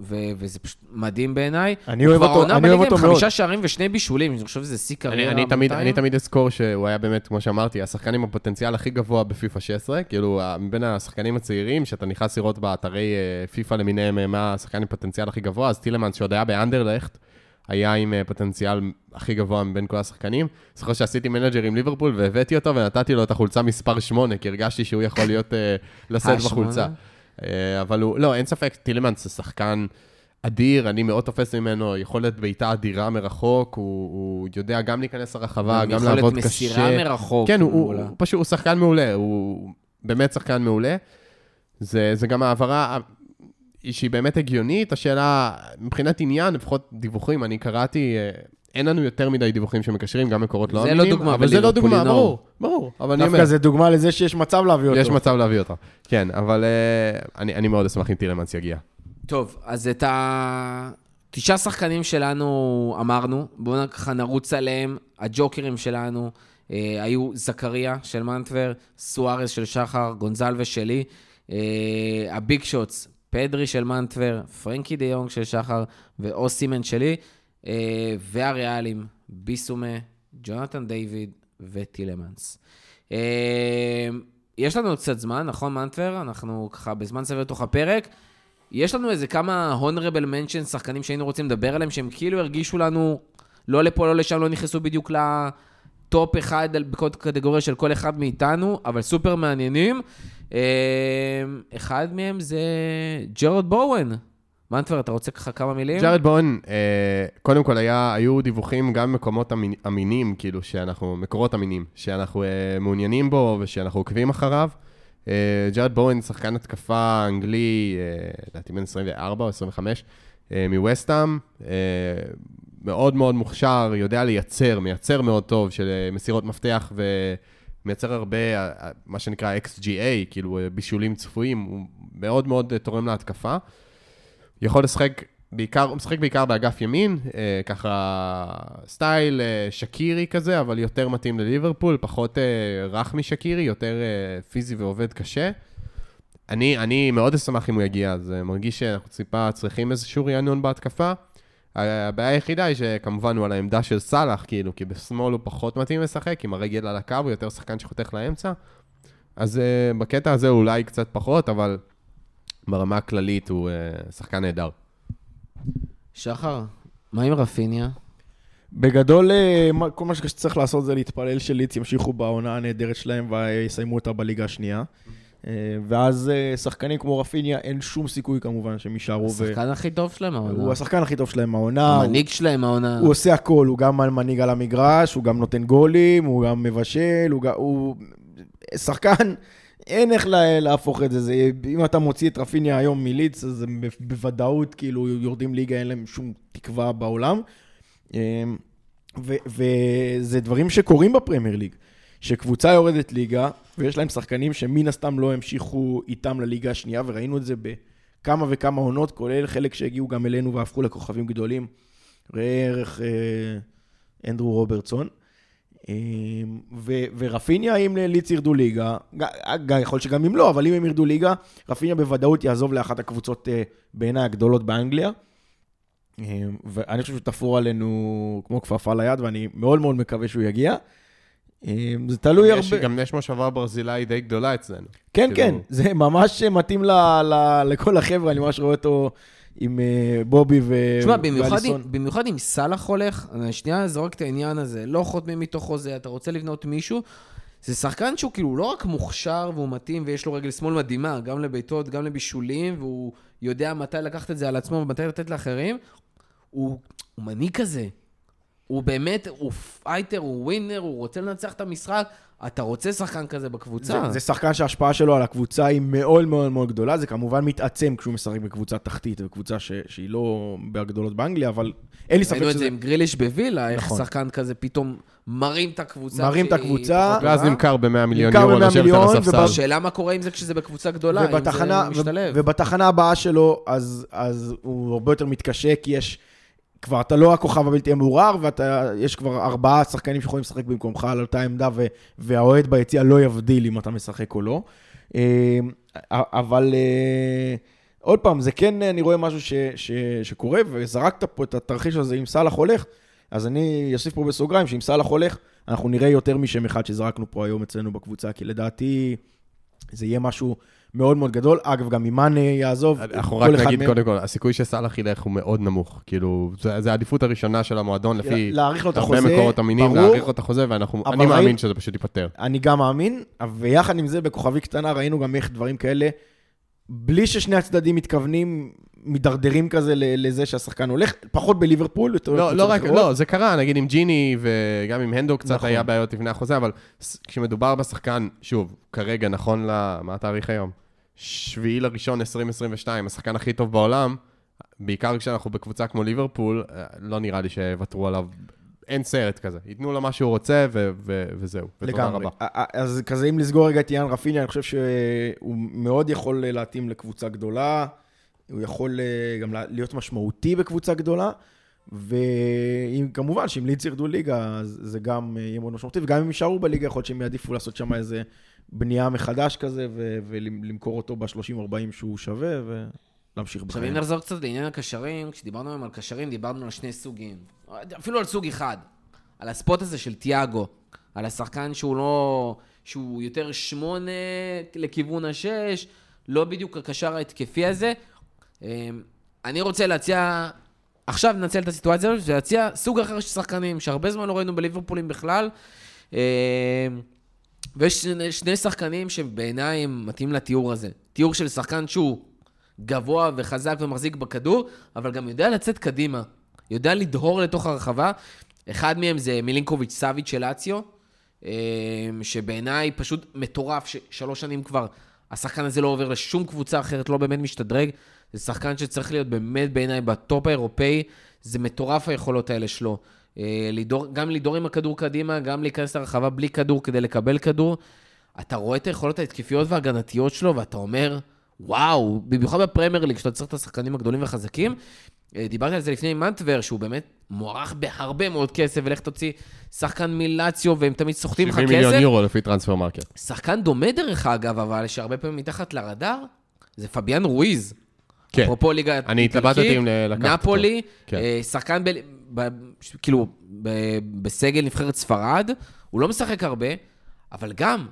ו- וזה פשוט מדהים בעיניי. אני הוא אוהב כבר אותו- אני אוהב בליגה אותו עם מאוד. חמישה שערים ושני בישולים, אני חושב שזה שיא אני, קריירה. אני, תמיד, בינתיים. אני תמיד אזכור שהוא היה באמת, כמו שאמרתי, השחקן עם הפוטנציאל הכי גבוה בפיפא 16, כאילו, מבין השחקנים הצעירים, שאתה נכנס לראות באתרי אה, פיפא למיניהם, אה, מה השחקן עם פוטנציאל הכי גבוה, אז טילמנס, שעוד היה באנדרלכט, היה עם אה, פוטנציאל הכי גבוה מבין כל השחקנים. זוכר שעשיתי manager עם ליברפול והבאתי אותו ונתתי לו את החולצה מספר 8, כי הרגשתי שהוא יכול להיות, אה, לשאת אה, בחולצה. אבל הוא, לא, אין ספק, טילמנס זה שחקן אדיר, אני מאוד תופס ממנו, יכולת בעיטה אדירה מרחוק, הוא, הוא יודע גם להיכנס לרחבה, גם לעבוד יכולת קשה. מסירה מרחוק. כן, הוא, הוא. הוא פשוט, הוא שחקן מעולה, הוא באמת שחקן מעולה. זה, זה גם העברה שהיא באמת הגיונית, השאלה, מבחינת עניין, לפחות דיווחים, אני קראתי, אה, אין לנו יותר מדי דיווחים שמקשרים, גם מקורות לא זה לא אמינים, דוגמה אבל זה לא דוגמה. ברור, ברור, אבל אני אומר, דווקא זה דוגמה לזה שיש מצב להביא אותו. יש מצב להביא אותה. כן, אבל אה, אני, אני מאוד אשמח אם טילמנס יגיע. טוב, אז את התשעה שחקנים שלנו אמרנו, בואו ככה נרוץ עליהם. הג'וקרים שלנו אה, היו זכריה של מנטבר, סוארז של שחר, גונזלווה שלי, אה, ה big shots, פדרי של מנטבר, פרנקי דה יונג של שחר ואוסימן שלי, אה, והריאלים, ביסומה, ג'ונתן דיוויד וטילמנס. אה, יש לנו קצת זמן, נכון, מנטבר? אנחנו ככה בזמן סביר תוך הפרק. יש לנו איזה כמה honorable mention, שחקנים שהיינו רוצים לדבר עליהם, שהם כאילו הרגישו לנו לא לפה, לא לשם, לא נכנסו בדיוק ל top אחד בכל קטגוריה של כל אחד מאיתנו, אבל סופר מעניינים. אה, אחד מהם זה ג'רד בואן. מנטבר, אתה רוצה ככה כמה מילים? ג'ארד בון, אה, קודם כל היה, היו דיווחים גם ממקומות אמין- אמינים, כאילו שאנחנו, מקורות אמינים, שאנחנו אה, מעוניינים בו ושאנחנו עוקבים אחריו. אה, ג'רד בואן, שחקן התקפה אנגלי, אה, לדעתי בן 24 או 25, אה, מווסטהאם, אה, מאוד מאוד מוכשר, יודע לייצר, מייצר מאוד טוב של אה, מסירות מפתח ומייצר הרבה, אה, אה, מה שנקרא XGA, כאילו בישולים צפויים, הוא מאוד מאוד תורם להתקפה. יכול לשחק בעיקר, הוא משחק בעיקר באגף ימין, ככה סטייל שקירי כזה, אבל יותר מתאים לליברפול, פחות רך משקירי, יותר פיזי ועובד קשה. אני, אני מאוד אשמח אם הוא יגיע, אז מרגיש שאנחנו טיפה צריכים איזשהו רענון בהתקפה. הבעיה היחידה היא שכמובן הוא על העמדה של סאלח, כאילו, כי בשמאל הוא פחות מתאים לשחק, עם הרגל על הקו, הוא יותר שחקן שחותך לאמצע. אז uh, בקטע הזה אולי קצת פחות, אבל ברמה הכללית הוא uh, שחקן נהדר. שחר, מה עם רפיניה? בגדול, אה, מה- כל מה שצריך לעשות זה להתפלל שליץ ימשיכו בעונה הנהדרת שלהם ויסיימו אותה בליגה השנייה. אה, ואז אה, שחקנים כמו רפיניה, אין שום סיכוי כמובן שהם יישארו. ו- השחקן הכי טוב שלהם הוא העונה. השחקן הכי טוב שלהם העונה. הוא- המנהיג שלהם העונה. הוא עושה הכל, הוא גם מנהיג על המגרש, הוא גם נותן גולים, הוא גם מבשל, הוא. הוא... שחקן, אין איך לה, להפוך את זה. זה. אם אתה מוציא את רפיניה היום מליץ, אז הם בוודאות כאילו יורדים ליגה, אין להם שום תקווה בעולם. ו- וזה דברים שקורים בפרמייר ליג. שקבוצה יורדת ליגה, ויש להם שחקנים שמן הסתם לא המשיכו איתם לליגה השנייה, וראינו את זה בכמה וכמה עונות, כולל חלק שהגיעו גם אלינו והפכו לכוכבים גדולים. ראה ערך אה, אנדרו רוברטסון. אה, ורפיניה, אם ליץ ירדו ליגה, יכול להיות שגם אם לא, אבל אם הם ירדו ליגה, רפיניה בוודאות יעזוב לאחת הקבוצות אה, בעיניי הגדולות באנגליה. אה, ואני חושב שתפור עלינו כמו כפפה ליד, ואני מאוד מאוד מקווה שהוא יגיע. אה, זה תלוי יש, הרבה... גם יש מושבה ברזילאי די גדולה אצלנו. כן, כן, כאילו- זה ממש מתאים ל- ל- לכל החבר'ה, אני ממש רואה אותו עם אה, בובי ו... תשמע, במיוחד, במיוחד אם סאלח הולך, אני שנייה זורק את העניין הזה, לא חותמים איתו חוזה, אתה רוצה לבנות מישהו, זה שחקן שהוא כאילו לא רק מוכשר והוא מתאים ויש לו רגל שמאל מדהימה, גם לבעיטות, גם לבישולים, והוא יודע מתי לקחת את זה על עצמו ומתי לתת לאחרים, הוא, הוא מנהיג כזה. הוא באמת, הוא fighter, הוא winner, הוא רוצה לנצח את המשחק. אתה רוצה שחקן כזה בקבוצה. זה, זה שחקן שההשפעה שלו על הקבוצה היא מאוד מאוד מאוד גדולה, זה כמובן מתעצם כשהוא משחק בקבוצה תחתית, בקבוצה ש, שהיא לא מהגדולות באנגליה, אבל אין לי ספק ראינו את שזה... זה עם גריליש בווילה, איך נכון. שחקן כזה פתאום מרים את הקבוצה. מרים את הקבוצה, ואז. נמכר ב-100 מיליון יורו ב-100 לשבת מיליון, על הספסל. השאלה מה קורה עם זה כשזה בקבוצה גדולה, אם ובתחנה, זה משתלב. ובתחנה הבאה שלו, אז, אז הוא הרבה יותר מתקשה, כי יש... כבר אתה לא הכוכב הבלתי המעורער, ויש כבר ארבעה שחקנים שיכולים לשחק במקומך על אותה עמדה, ו, והאוהד ביציע לא יבדיל אם אתה משחק או לא. אה, אבל אה, עוד פעם, זה כן, אני רואה משהו ש, ש, שקורה, וזרקת פה את התרחיש הזה אם סאלח הולך, אז אני אוסיף פה בסוגריים שאם סאלח הולך, אנחנו נראה יותר משם אחד שזרקנו פה היום אצלנו בקבוצה, כי לדעתי זה יהיה משהו מאוד מאוד גדול. אגב, גם אם מאנה יעזוב, אנחנו רק נגיד קודם כל, הסיכוי שסאלח ילך הוא מאוד נמוך. כאילו, זה זה העדיפות הראשונה של המועדון לפי להאריך לו את הרבה החוזה, מקורות אמינים, ברור. להאריך לו את החוזה, ואנחנו, אבל אני מאמין שזה פשוט ייפתר. אני גם מאמין, ויחד עם זה, בכוכבי קטנה ראינו גם איך דברים כאלה, בלי ששני הצדדים מתכוונים, מידרדרים כזה לזה שהשחקן הולך, פחות בליברפול, יותר לא, לא רק. לא, זה קרה, נגיד עם ג'יני וגם עם הנדו קצת נכון. היה בעיות לפני החוזה, אבל כשמדובר בשחקן, שוב, כרגע, נכון ל... מה התאריך היום? שביעי לראשון 2022, השחקן הכי טוב בעולם, בעיקר כשאנחנו בקבוצה כמו ליברפול, אה, לא נראה לי שיוותרו עליו. אין סרט כזה, ייתנו לו מה שהוא רוצה ו- ו- וזהו. ותודה. רבה. אז כזה, אם לסגור רגע את יאן רפיניה, אני חושב שהוא מאוד יכול להתאים לקבוצה גדולה, הוא יכול אה, גם להיות משמעותי בקבוצה גדולה, וכמובן שאם לידס ירדו ליגה, אז זה גם אה, יהיה מאוד משמעותי, וגם אם יישארו בליגה, יכול להיות שהם יעדיפו לעשות שם איזה בנייה מחדש כזה, ו- ולמכור אותו ב-30-40 שהוא שווה, ולהמשיך עכשיו, בחיים. אם נחזור קצת לעניין הקשרים, כשדיברנו היום על קשרים, דיברנו על שני סוגים. אפילו על סוג אחד. על הספוט הזה של תיאגו. על השחקן שהוא לא... שהוא יותר שמונה לכיוון השש, לא בדיוק הקשר ההתקפי הזה. אמ, אני רוצה להציע... עכשיו ננצל את הסיטואציה הזאת ולהציע סוג אחר של שחקנים, שהרבה זמן לא ראינו בליברפולים בכלל. ויש שני, שני שחקנים שבעיניי הם מתאים לתיאור הזה. תיאור של שחקן שהוא גבוה וחזק ומחזיק בכדור, אבל גם יודע לצאת קדימה. יודע לדהור לתוך הרחבה. אחד מהם זה מילינקוביץ' סאביץ' של אציו, אה, שבעיניי פשוט מטורף, ששלוש שנים כבר השחקן הזה לא עובר לשום קבוצה אחרת, לא באמת משתדרג. זה שחקן שצריך להיות באמת בעיניי בטופ האירופאי. זה מטורף היכולות האלה שלו. אה, לידור, גם לידור עם הכדור קדימה, גם להיכנס לרחבה בלי כדור כדי לקבל כדור. אתה רואה את היכולות ההתקפיות וההגנתיות שלו, ואתה אומר, וואו, במיוחד בפרמייר ליג, שאתה צריך את השחקנים הגדולים והחזקים. אה, דיברתי על זה לפני עם מנטבר, שהוא באמת מוערך בהרבה מאוד כסף, ולך תוציא שחקן מילאציו, והם תמיד סוחטים לך 70 כסף. מיליון יורו לפי טרנספר מרקט. שחקן דומה דרך אגב, אבל שהרבה פעמים מתחת לרדאר, זה פביאן רואיז. כן. אפרופו ליגה אני התלבטתי אם לקחת אותו. נפולי, כן. אה, שחקן, ב, ב, כאילו, ב, בסגל נבחרת ספרד, הוא לא משחק הרבה, אבל גם,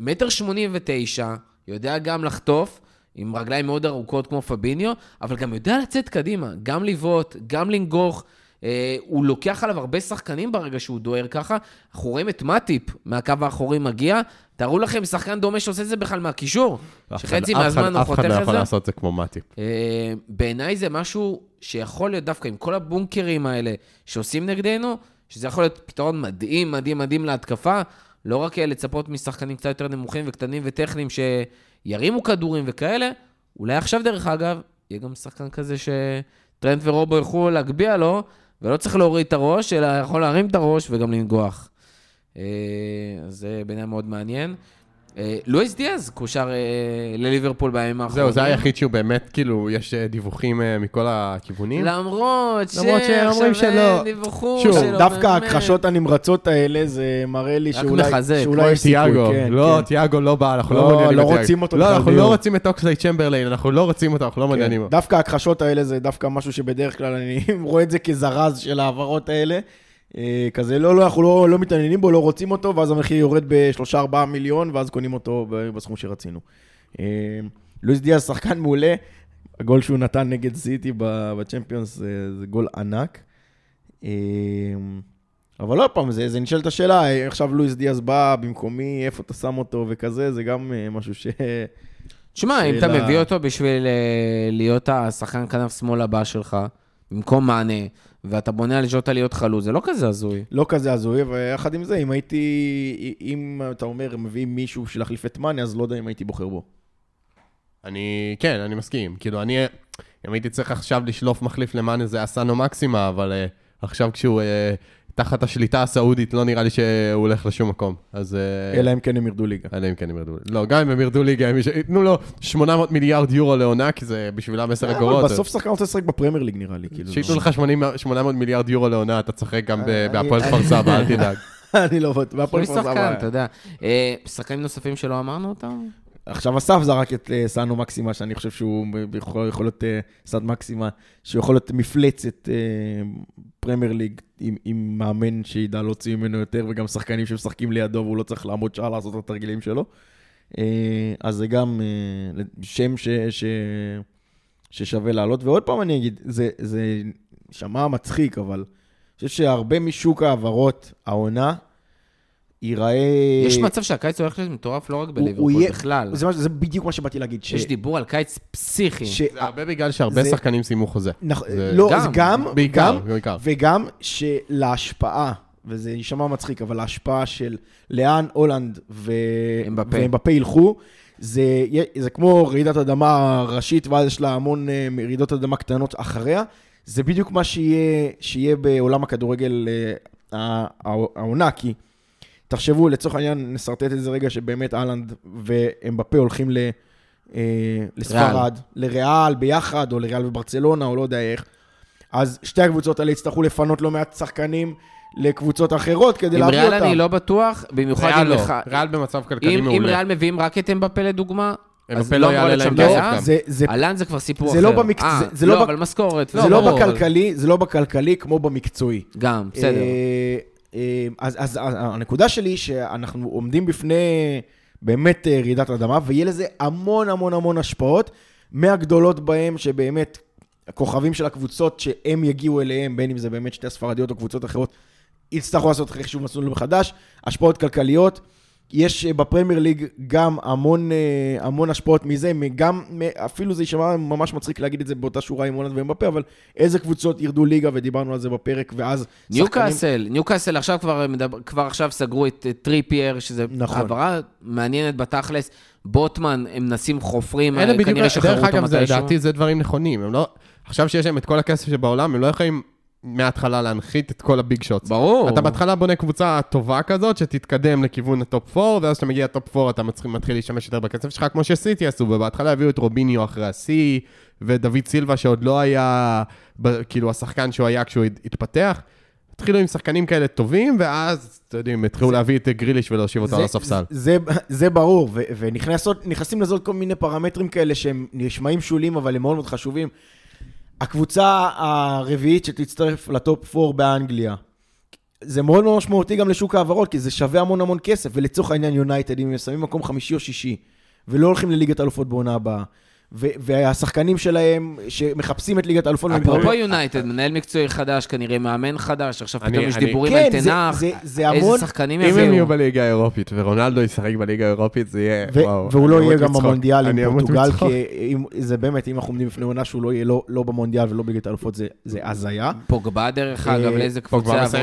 מטר שמונים ותשע, יודע גם לחטוף, עם רגליים מאוד ארוכות כמו פביניו, אבל גם יודע לצאת קדימה, גם לבעוט, גם לנגוח. אה, הוא לוקח עליו הרבה שחקנים ברגע שהוא דוהר ככה. אנחנו רואים את מאטיפ מהקו האחורי מגיע. תארו לכם שחקן דומה שעושה את זה בכלל מהקישור. שחצי מהזמן הוא אף אחד חותך לא את יכול זה. לעשות את זה כמו מאטיפ. אה, בעיניי זה משהו שיכול להיות דווקא עם כל הבונקרים האלה שעושים נגדנו, שזה יכול להיות פתרון מדהים, מדהים, מדהים להתקפה. לא רק לצפות משחקנים קצת יותר נמוכים וקטנים וטכניים שירימו כדורים וכאלה, אולי עכשיו, דרך אגב, יהיה גם שחקן כזה שטרנט ורובו ילכו להגביה לו, ולא צריך להוריד את הראש, אלא יכול להרים את הראש וגם לנגוח. אה, אז זה בעיניי מאוד מעניין. אה, לואיס דיאז קושר אה, לליברפול בימים האחרונים. זהו, זה היחיד שהוא באמת, כאילו, יש אה, דיווחים מכל הכיוונים. למרות ש... למרות שאומרים עכשיו שלא. שוב, דווקא. ההכחשות הנמרצות האלה, זה מראה לי רק שאולי מחזק. שאולי יש סיכוי, תיאגו, כן, לא, כן. תיאגו לא בא, אנחנו לא לא, מעוניינים לא. רוצים אותו לא, אנחנו לא. רוצים את אוקסלי צ'מברליין, אנחנו לא רוצים אותו, אנחנו לא מעוניינים כן. בו. דווקא ההכחשות האלה זה דווקא משהו שבדרך כלל אני רואה את זה כזרז של ההעברות האלה. אה, כזה, לא, לא, אנחנו לא, לא מתעניינים בו, לא רוצים אותו, ואז המחיר יורד ב-3-4 מיליון, ואז קונים אותו בסכום שרצינו. אה, לואיס דיאז שחקן מעולה, הגול שהוא נתן נגד סיטי בצ'מפיונס זה, זה גול ענק. אה, אבל עוד פעם, זה, זה נשאלת השאלה, אה, עכשיו לואיס דיאז בא במקומי, איפה אתה שם אותו וכזה, זה גם אה, משהו ש... תשמע, אם אתה מביא אותו בשביל אה, להיות השחקן כנף שמאל הבא שלך, במקום מענה, ואתה בונה על ז'וטה להיות חלוץ, זה לא כזה הזוי. לא כזה הזוי, ויחד עם זה, אם הייתי, אם אתה אומר, מביאים מישהו בשביל להחליף את מאני, אז לא יודע אם הייתי בוחר בו. אני, כן, אני מסכים. כאילו, אני, אם הייתי צריך עכשיו לשלוף מחליף למאנה זה אסנו מקסימה, אבל uh, עכשיו כשהוא uh, תחת השליטה הסעודית, לא נראה לי שהוא הולך לשום מקום. אז... Uh, אלא אם כן הם ירדו ליגה. אלא אם כן הם ירדו. לא, גם אם הם ירדו ליגה, הם ייתנו לו 800 מיליארד יורו לעונה, כי זה בשבילם 10 אגורות. אבל בסוף שחקן רוצה לשחק בפרמייר ליג, נראה לי. כאילו. שייתנו לך 80 800 מיליארד יורו לעונה, אתה תשחק גם ב- אני- בהפועל כפר סבא, אל תדאג. אני לא יש כפר סבא. שחקן, אתה יודע. אה, שחקנים נוספים שלא אמרנו אותם? עכשיו אסף זרק את אה, סאנו מקסימה, שאני חושב שהוא יכול, יכול להיות אה, סאד מקסימה, שהוא יכול להיות מפלצת אה, פרמייר ליג עם, עם מאמן שידע להוציא ממנו יותר, וגם שחקנים שמשחקים לידו והוא לא צריך לעמוד שעה לעשות את התרגילים שלו. אז זה גם שם ש, ש, ששווה לעלות. ועוד פעם אני אגיד, זה, זה שמע מצחיק, אבל אני חושב שהרבה משוק ההעברות, העונה, ייראה... יש מצב שהקיץ הולך להיות מטורף לא רק בליברפול, יהיה- בכלל. זה, מה- זה בדיוק מה שבאתי להגיד. ש- יש דיבור על קיץ פסיכי. ש- זה הרבה בגלל שהרבה זה- שחקנים סיימו חוזה. נכ- זה- לא, גם, זה גם, בעיקר, גם, בעיקר. וגם שלהשפעה, וזה יישמע מצחיק, אבל ההשפעה של לאן הולנד ו... ואמבפה ילכו, זה, זה כמו רעידת אדמה ראשית, ואז יש לה המון אה, רעידות אדמה קטנות אחריה. זה בדיוק מה שיהיה, שיהיה בעולם הכדורגל אה, הע- העונה, כי תחשבו, לצורך העניין, נסרטט את זה רגע, שבאמת אהלנד ואמבפה הולכים ל... אה, לספרד, לריאל ביחד, או לריאל וברצלונה, או לא יודע איך. אז שתי הקבוצות האלה יצטרכו לפנות לא מעט שחקנים לקבוצות אחרות כדי עם להביא ריאל אותם. אני לא בטוח, במיוחד ריאל אם לא, לך... ריאל במצב כלכלי אם אם מעולה. ריאל מביאים רק את אמבפה לדוגמה, אז אמבפה לא לא יעלה להם. כסף זה, זה, אהלן זה כבר סיפור זה אחר. לא במק- אה, זה- זה לא לא, ב- אבל משכורת. זה לא אבל- בכלכלי, זה לא בכלכלי כמו במקצועי. גם, בסדר. אה, אה, אז, אז הנקודה שלי היא שאנחנו עומדים בפני באמת אה, רעידת אדמה, ויהיה לזה המון המון המון השפעות, מהגדולות בהן שבאמת הכוכבים של הקבוצות שהם יגיעו אליהם, בין אם זה באמת שתי הספרדיות או קבוצות אחרות, יצטרכו לעשות איכשהו מסלול מחדש, השפעות כלכליות. יש אה, בפרמייר ליג גם המון, אה, המון השפעות מזה, גם, אפילו זה יישמע ממש מצחיק להגיד את זה באותה שורה עם הולנד ומבפה, אבל איזה קבוצות ירדו ליגה, ודיברנו על זה בפרק, ואז ניוקאסל, ניוקאסל עכשיו כבר, מדבר, כבר עכשיו סגרו את אה, טריפייר, שזה נכון. העברה מעניינת בתכלס. בוטמן, הם מנסים חופרים, כנראה שחררו דרך אותו אגב, זה- מתישהו. לדעתי זה דברים נכונים. הם לא... עכשיו שיש להם את כל הכסף שבעולם, הם לא יכולים מההתחלה להנחית את כל ה big shots. ברור. אתה בהתחלה בונה קבוצה טובה כזאת, שתתקדם לכיוון ה top 4, ואז כשאתה מגיע ל top 4 אתה מתחיל, מתחיל להשתמש יותר בכסף שלך, כמו שסיטי עשו, ובהתחלה הביאו את רוביניו אחרי השיא, ודוד סילבה שעוד לא היה, כאילו, השחקן שהוא היה כשהוא הת- התפתח. התחילו עם שחקנים כאלה טובים, ואז, אתם יודעים, התחילו להביא את גריליש ולהושיב אותו על הספסל. זה, זה ברור, ו- ונכנסים עוד כל מיני פרמטרים כאלה שהם נשמעים שוליים, אבל הם מאוד מאוד חשובים. הקבוצה הרביעית שתצטרף לטופ 4 באנגליה, זה מאוד מאוד משמעותי גם לשוק ההעברות, כי זה שווה המון המון כסף, ולצורך העניין יונייטד, אם הם שמים מקום חמישי או שישי, ולא הולכים לליגת אלופות בעונה הבאה, ו- והשחקנים שלהם שמחפשים את ליגת האלופות, אפרופו יונייטד, מנהל מקצועי חדש, כנראה מאמן חדש, עכשיו אני- פתאום יש דיבורים כן, על זה- תנח, זה- זה איזה שחקנים אם הם יהיו יביאו. בליגה האירופית, ורונלדו ישחק בליגה האירופית, זה יהיה, וואו. והוא לא יהיה גם. במונדיאל אני עם פורטוגל. כי זה באמת, אם אנחנו עומדים בפני עונה שהוא לא יהיה לא- לא במונדיאל ולא בליגת האלופות, זה- זה הזיה. פוגבה דרך אה, אגב, לאיזה פוגבה קבוצה?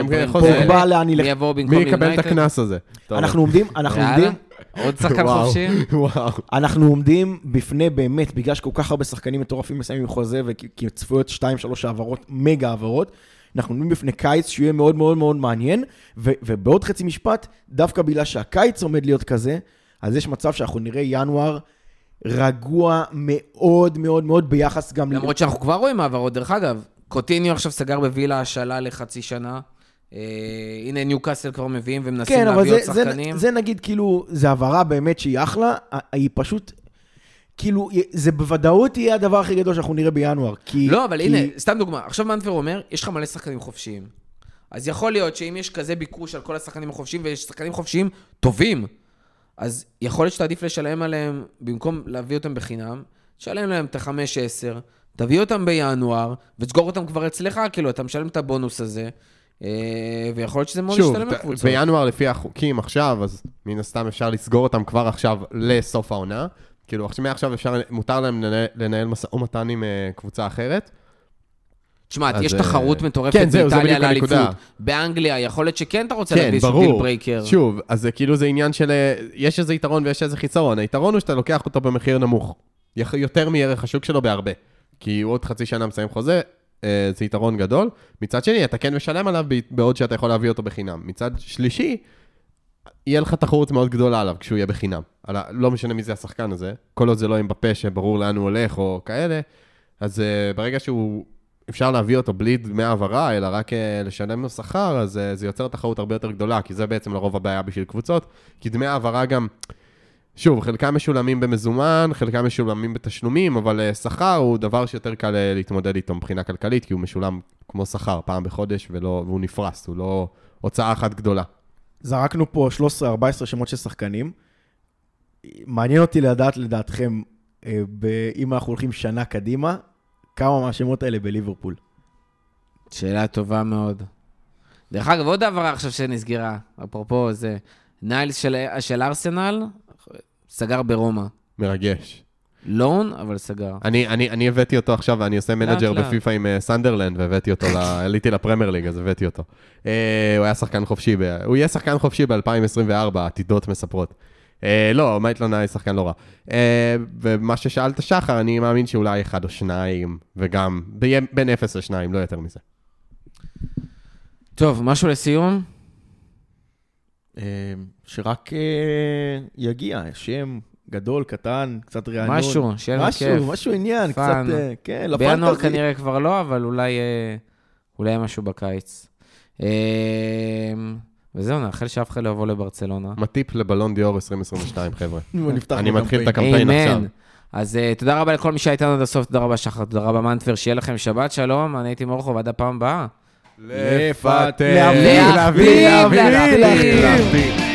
פוגבה לאן ילך? מי? יקבל את הקנס הזה? אנחנו עומדים, אנחנו עומדים, עוד שחקן חופשי? וואו. אנחנו עומדים בפני באמת, בגלל שכל כך הרבה שחקנים מטורפים מסיימים עם חוזה, וכי צפויות 2-3 העברות, מגה העברות, אנחנו עומדים בפני קיץ שיהיה מאוד מאוד מאוד מעניין, ו- ובעוד חצי משפט, דווקא בגלל שהקיץ עומד להיות כזה, אז יש מצב שאנחנו נראה ינואר רגוע מאוד מאוד מאוד ביחס גם... למרות שאנחנו כבר רואים העברות, דרך אגב, קוטיניו עכשיו סגר בווילה השאלה לחצי שנה. אה, הנה ניוקאסל כבר מביאים ומנסים כן, להביא עוד זה, זה, שחקנים. זה נגיד כאילו, זה הבהרה באמת שהיא אחלה, היא פשוט, כאילו, זה בוודאות יהיה הדבר הכי גדול שאנחנו נראה בינואר. כי, לא, אבל כי... הנה, סתם דוגמה, עכשיו מנטבר אומר, יש לך מלא שחקנים חופשיים. אז יכול להיות שאם יש כזה ביקוש על כל השחקנים החופשיים, ויש שחקנים חופשיים טובים, אז יכול להיות שתעדיף לשלם עליהם, במקום להביא אותם בחינם, תשלם להם את ה-5-10, תביא אותם בינואר, ותסגור אותם כבר אצלך, כאילו, אתה משלם את הבונוס הזה, ויכול להיות שזה מאוד שוב, ישתלם ת- לקבוצות. בינואר לפי החוקים עכשיו, אז מן הסתם אפשר לסגור אותם כבר עכשיו לסוף העונה. כאילו, עכשיו- מעכשיו אפשר, מותר להם לנהל- לנהל משא ומתן עם אה, קבוצה אחרת. תשמע, יש אה, תחרות מטורפת כן, זהו, זה באיטליה. לאליפות. באנגליה, יכול להיות שכן אתה רוצה כן, להביא איזשהו. deal breaker. שוב, אז זה כאילו זה עניין של... אה, יש איזה יתרון ויש איזה חיסרון. היתרון הוא שאתה לוקח אותו במחיר נמוך. יותר מערך השוק שלו בהרבה. כי הוא עוד חצי שנה מסיים חוזה, אה, זה יתרון גדול. מצד שני, אתה כן משלם עליו בעוד שאתה יכול להביא אותו בחינם. מצד שלישי, יהיה לך תחרות מאוד גדולה עליו כשהוא יהיה בחינם. על ה- לא משנה מי זה השחקן הזה, כל עוד זה לא עם בפה שברור לאן הוא הולך או כאלה, אז uh, ברגע שהוא, אפשר להביא אותו בלי דמי העברה, אלא רק uh, לשלם לו שכר, אז uh, זה יוצר תחרות הרבה יותר גדולה, כי זה בעצם לרוב הבעיה בשביל קבוצות, כי דמי העברה גם, שוב, חלקם משולמים במזומן, חלקם משולמים בתשלומים, אבל uh, שכר הוא דבר שיותר קל uh, להתמודד איתו מבחינה כלכלית, כי הוא משולם כמו שכר, פעם בחודש, ולא, והוא נפרס, הוא לא הוצאה אחת גדולה. זרקנו פה 13-14 שמות של שחקנים. מעניין אותי לדעת, לדעתכם, אה, אם אנחנו הולכים שנה קדימה, כמה מהשמות האלה בליברפול. שאלה טובה מאוד. דרך אגב, עוד העברה עכשיו שנסגרה, אפרופו זה, ניילס של, של ארסנל, סגר ברומא. מרגש. loan, אבל סגר. אני, אני, אני הבאתי אותו עכשיו, אני עושה manager. בפיפא עם אה, סנדרלנד, והבאתי אותו, ל- עליתי לפרמייר ליג, אז הבאתי אותו. אה, הוא היה שחקן חופשי, ב, הוא יהיה שחקן חופשי ב-2024, עתידות מספרות. אה, לא, מייטלנד היה שחקן לא רע. אה, ומה ששאלת שחר, אני מאמין שאולי אחד או שניים, וגם בין אפס לשניים, לא יותר מזה. טוב, משהו לסיום? אה, שרק אה, יגיע, שם גדול, קטן, קצת רענון. משהו, שיהיה לנו משהו, כיף. משהו עניין, fun. קצת, אה, כן, בינואר ל fantasy. כנראה כבר לא, אבל אולי, אולי משהו בקיץ. וזהו, נאחל שאף אחד לא יבוא לברצלונה. מטיפ לבלון ד'אור 2022, חבר'ה. אני לו מתחיל את קמפיין. הקמפיין עכשיו. אז uh, תודה רבה לכל מי שהיה איתנו עד הסוף, תודה רבה שחר, תודה רבה מנטבר, שיהיה לכם שבת שלום, אני הייתי מורכו ועד הפעם הבאה. לפטר, להביא, להביא, להביא, להביא.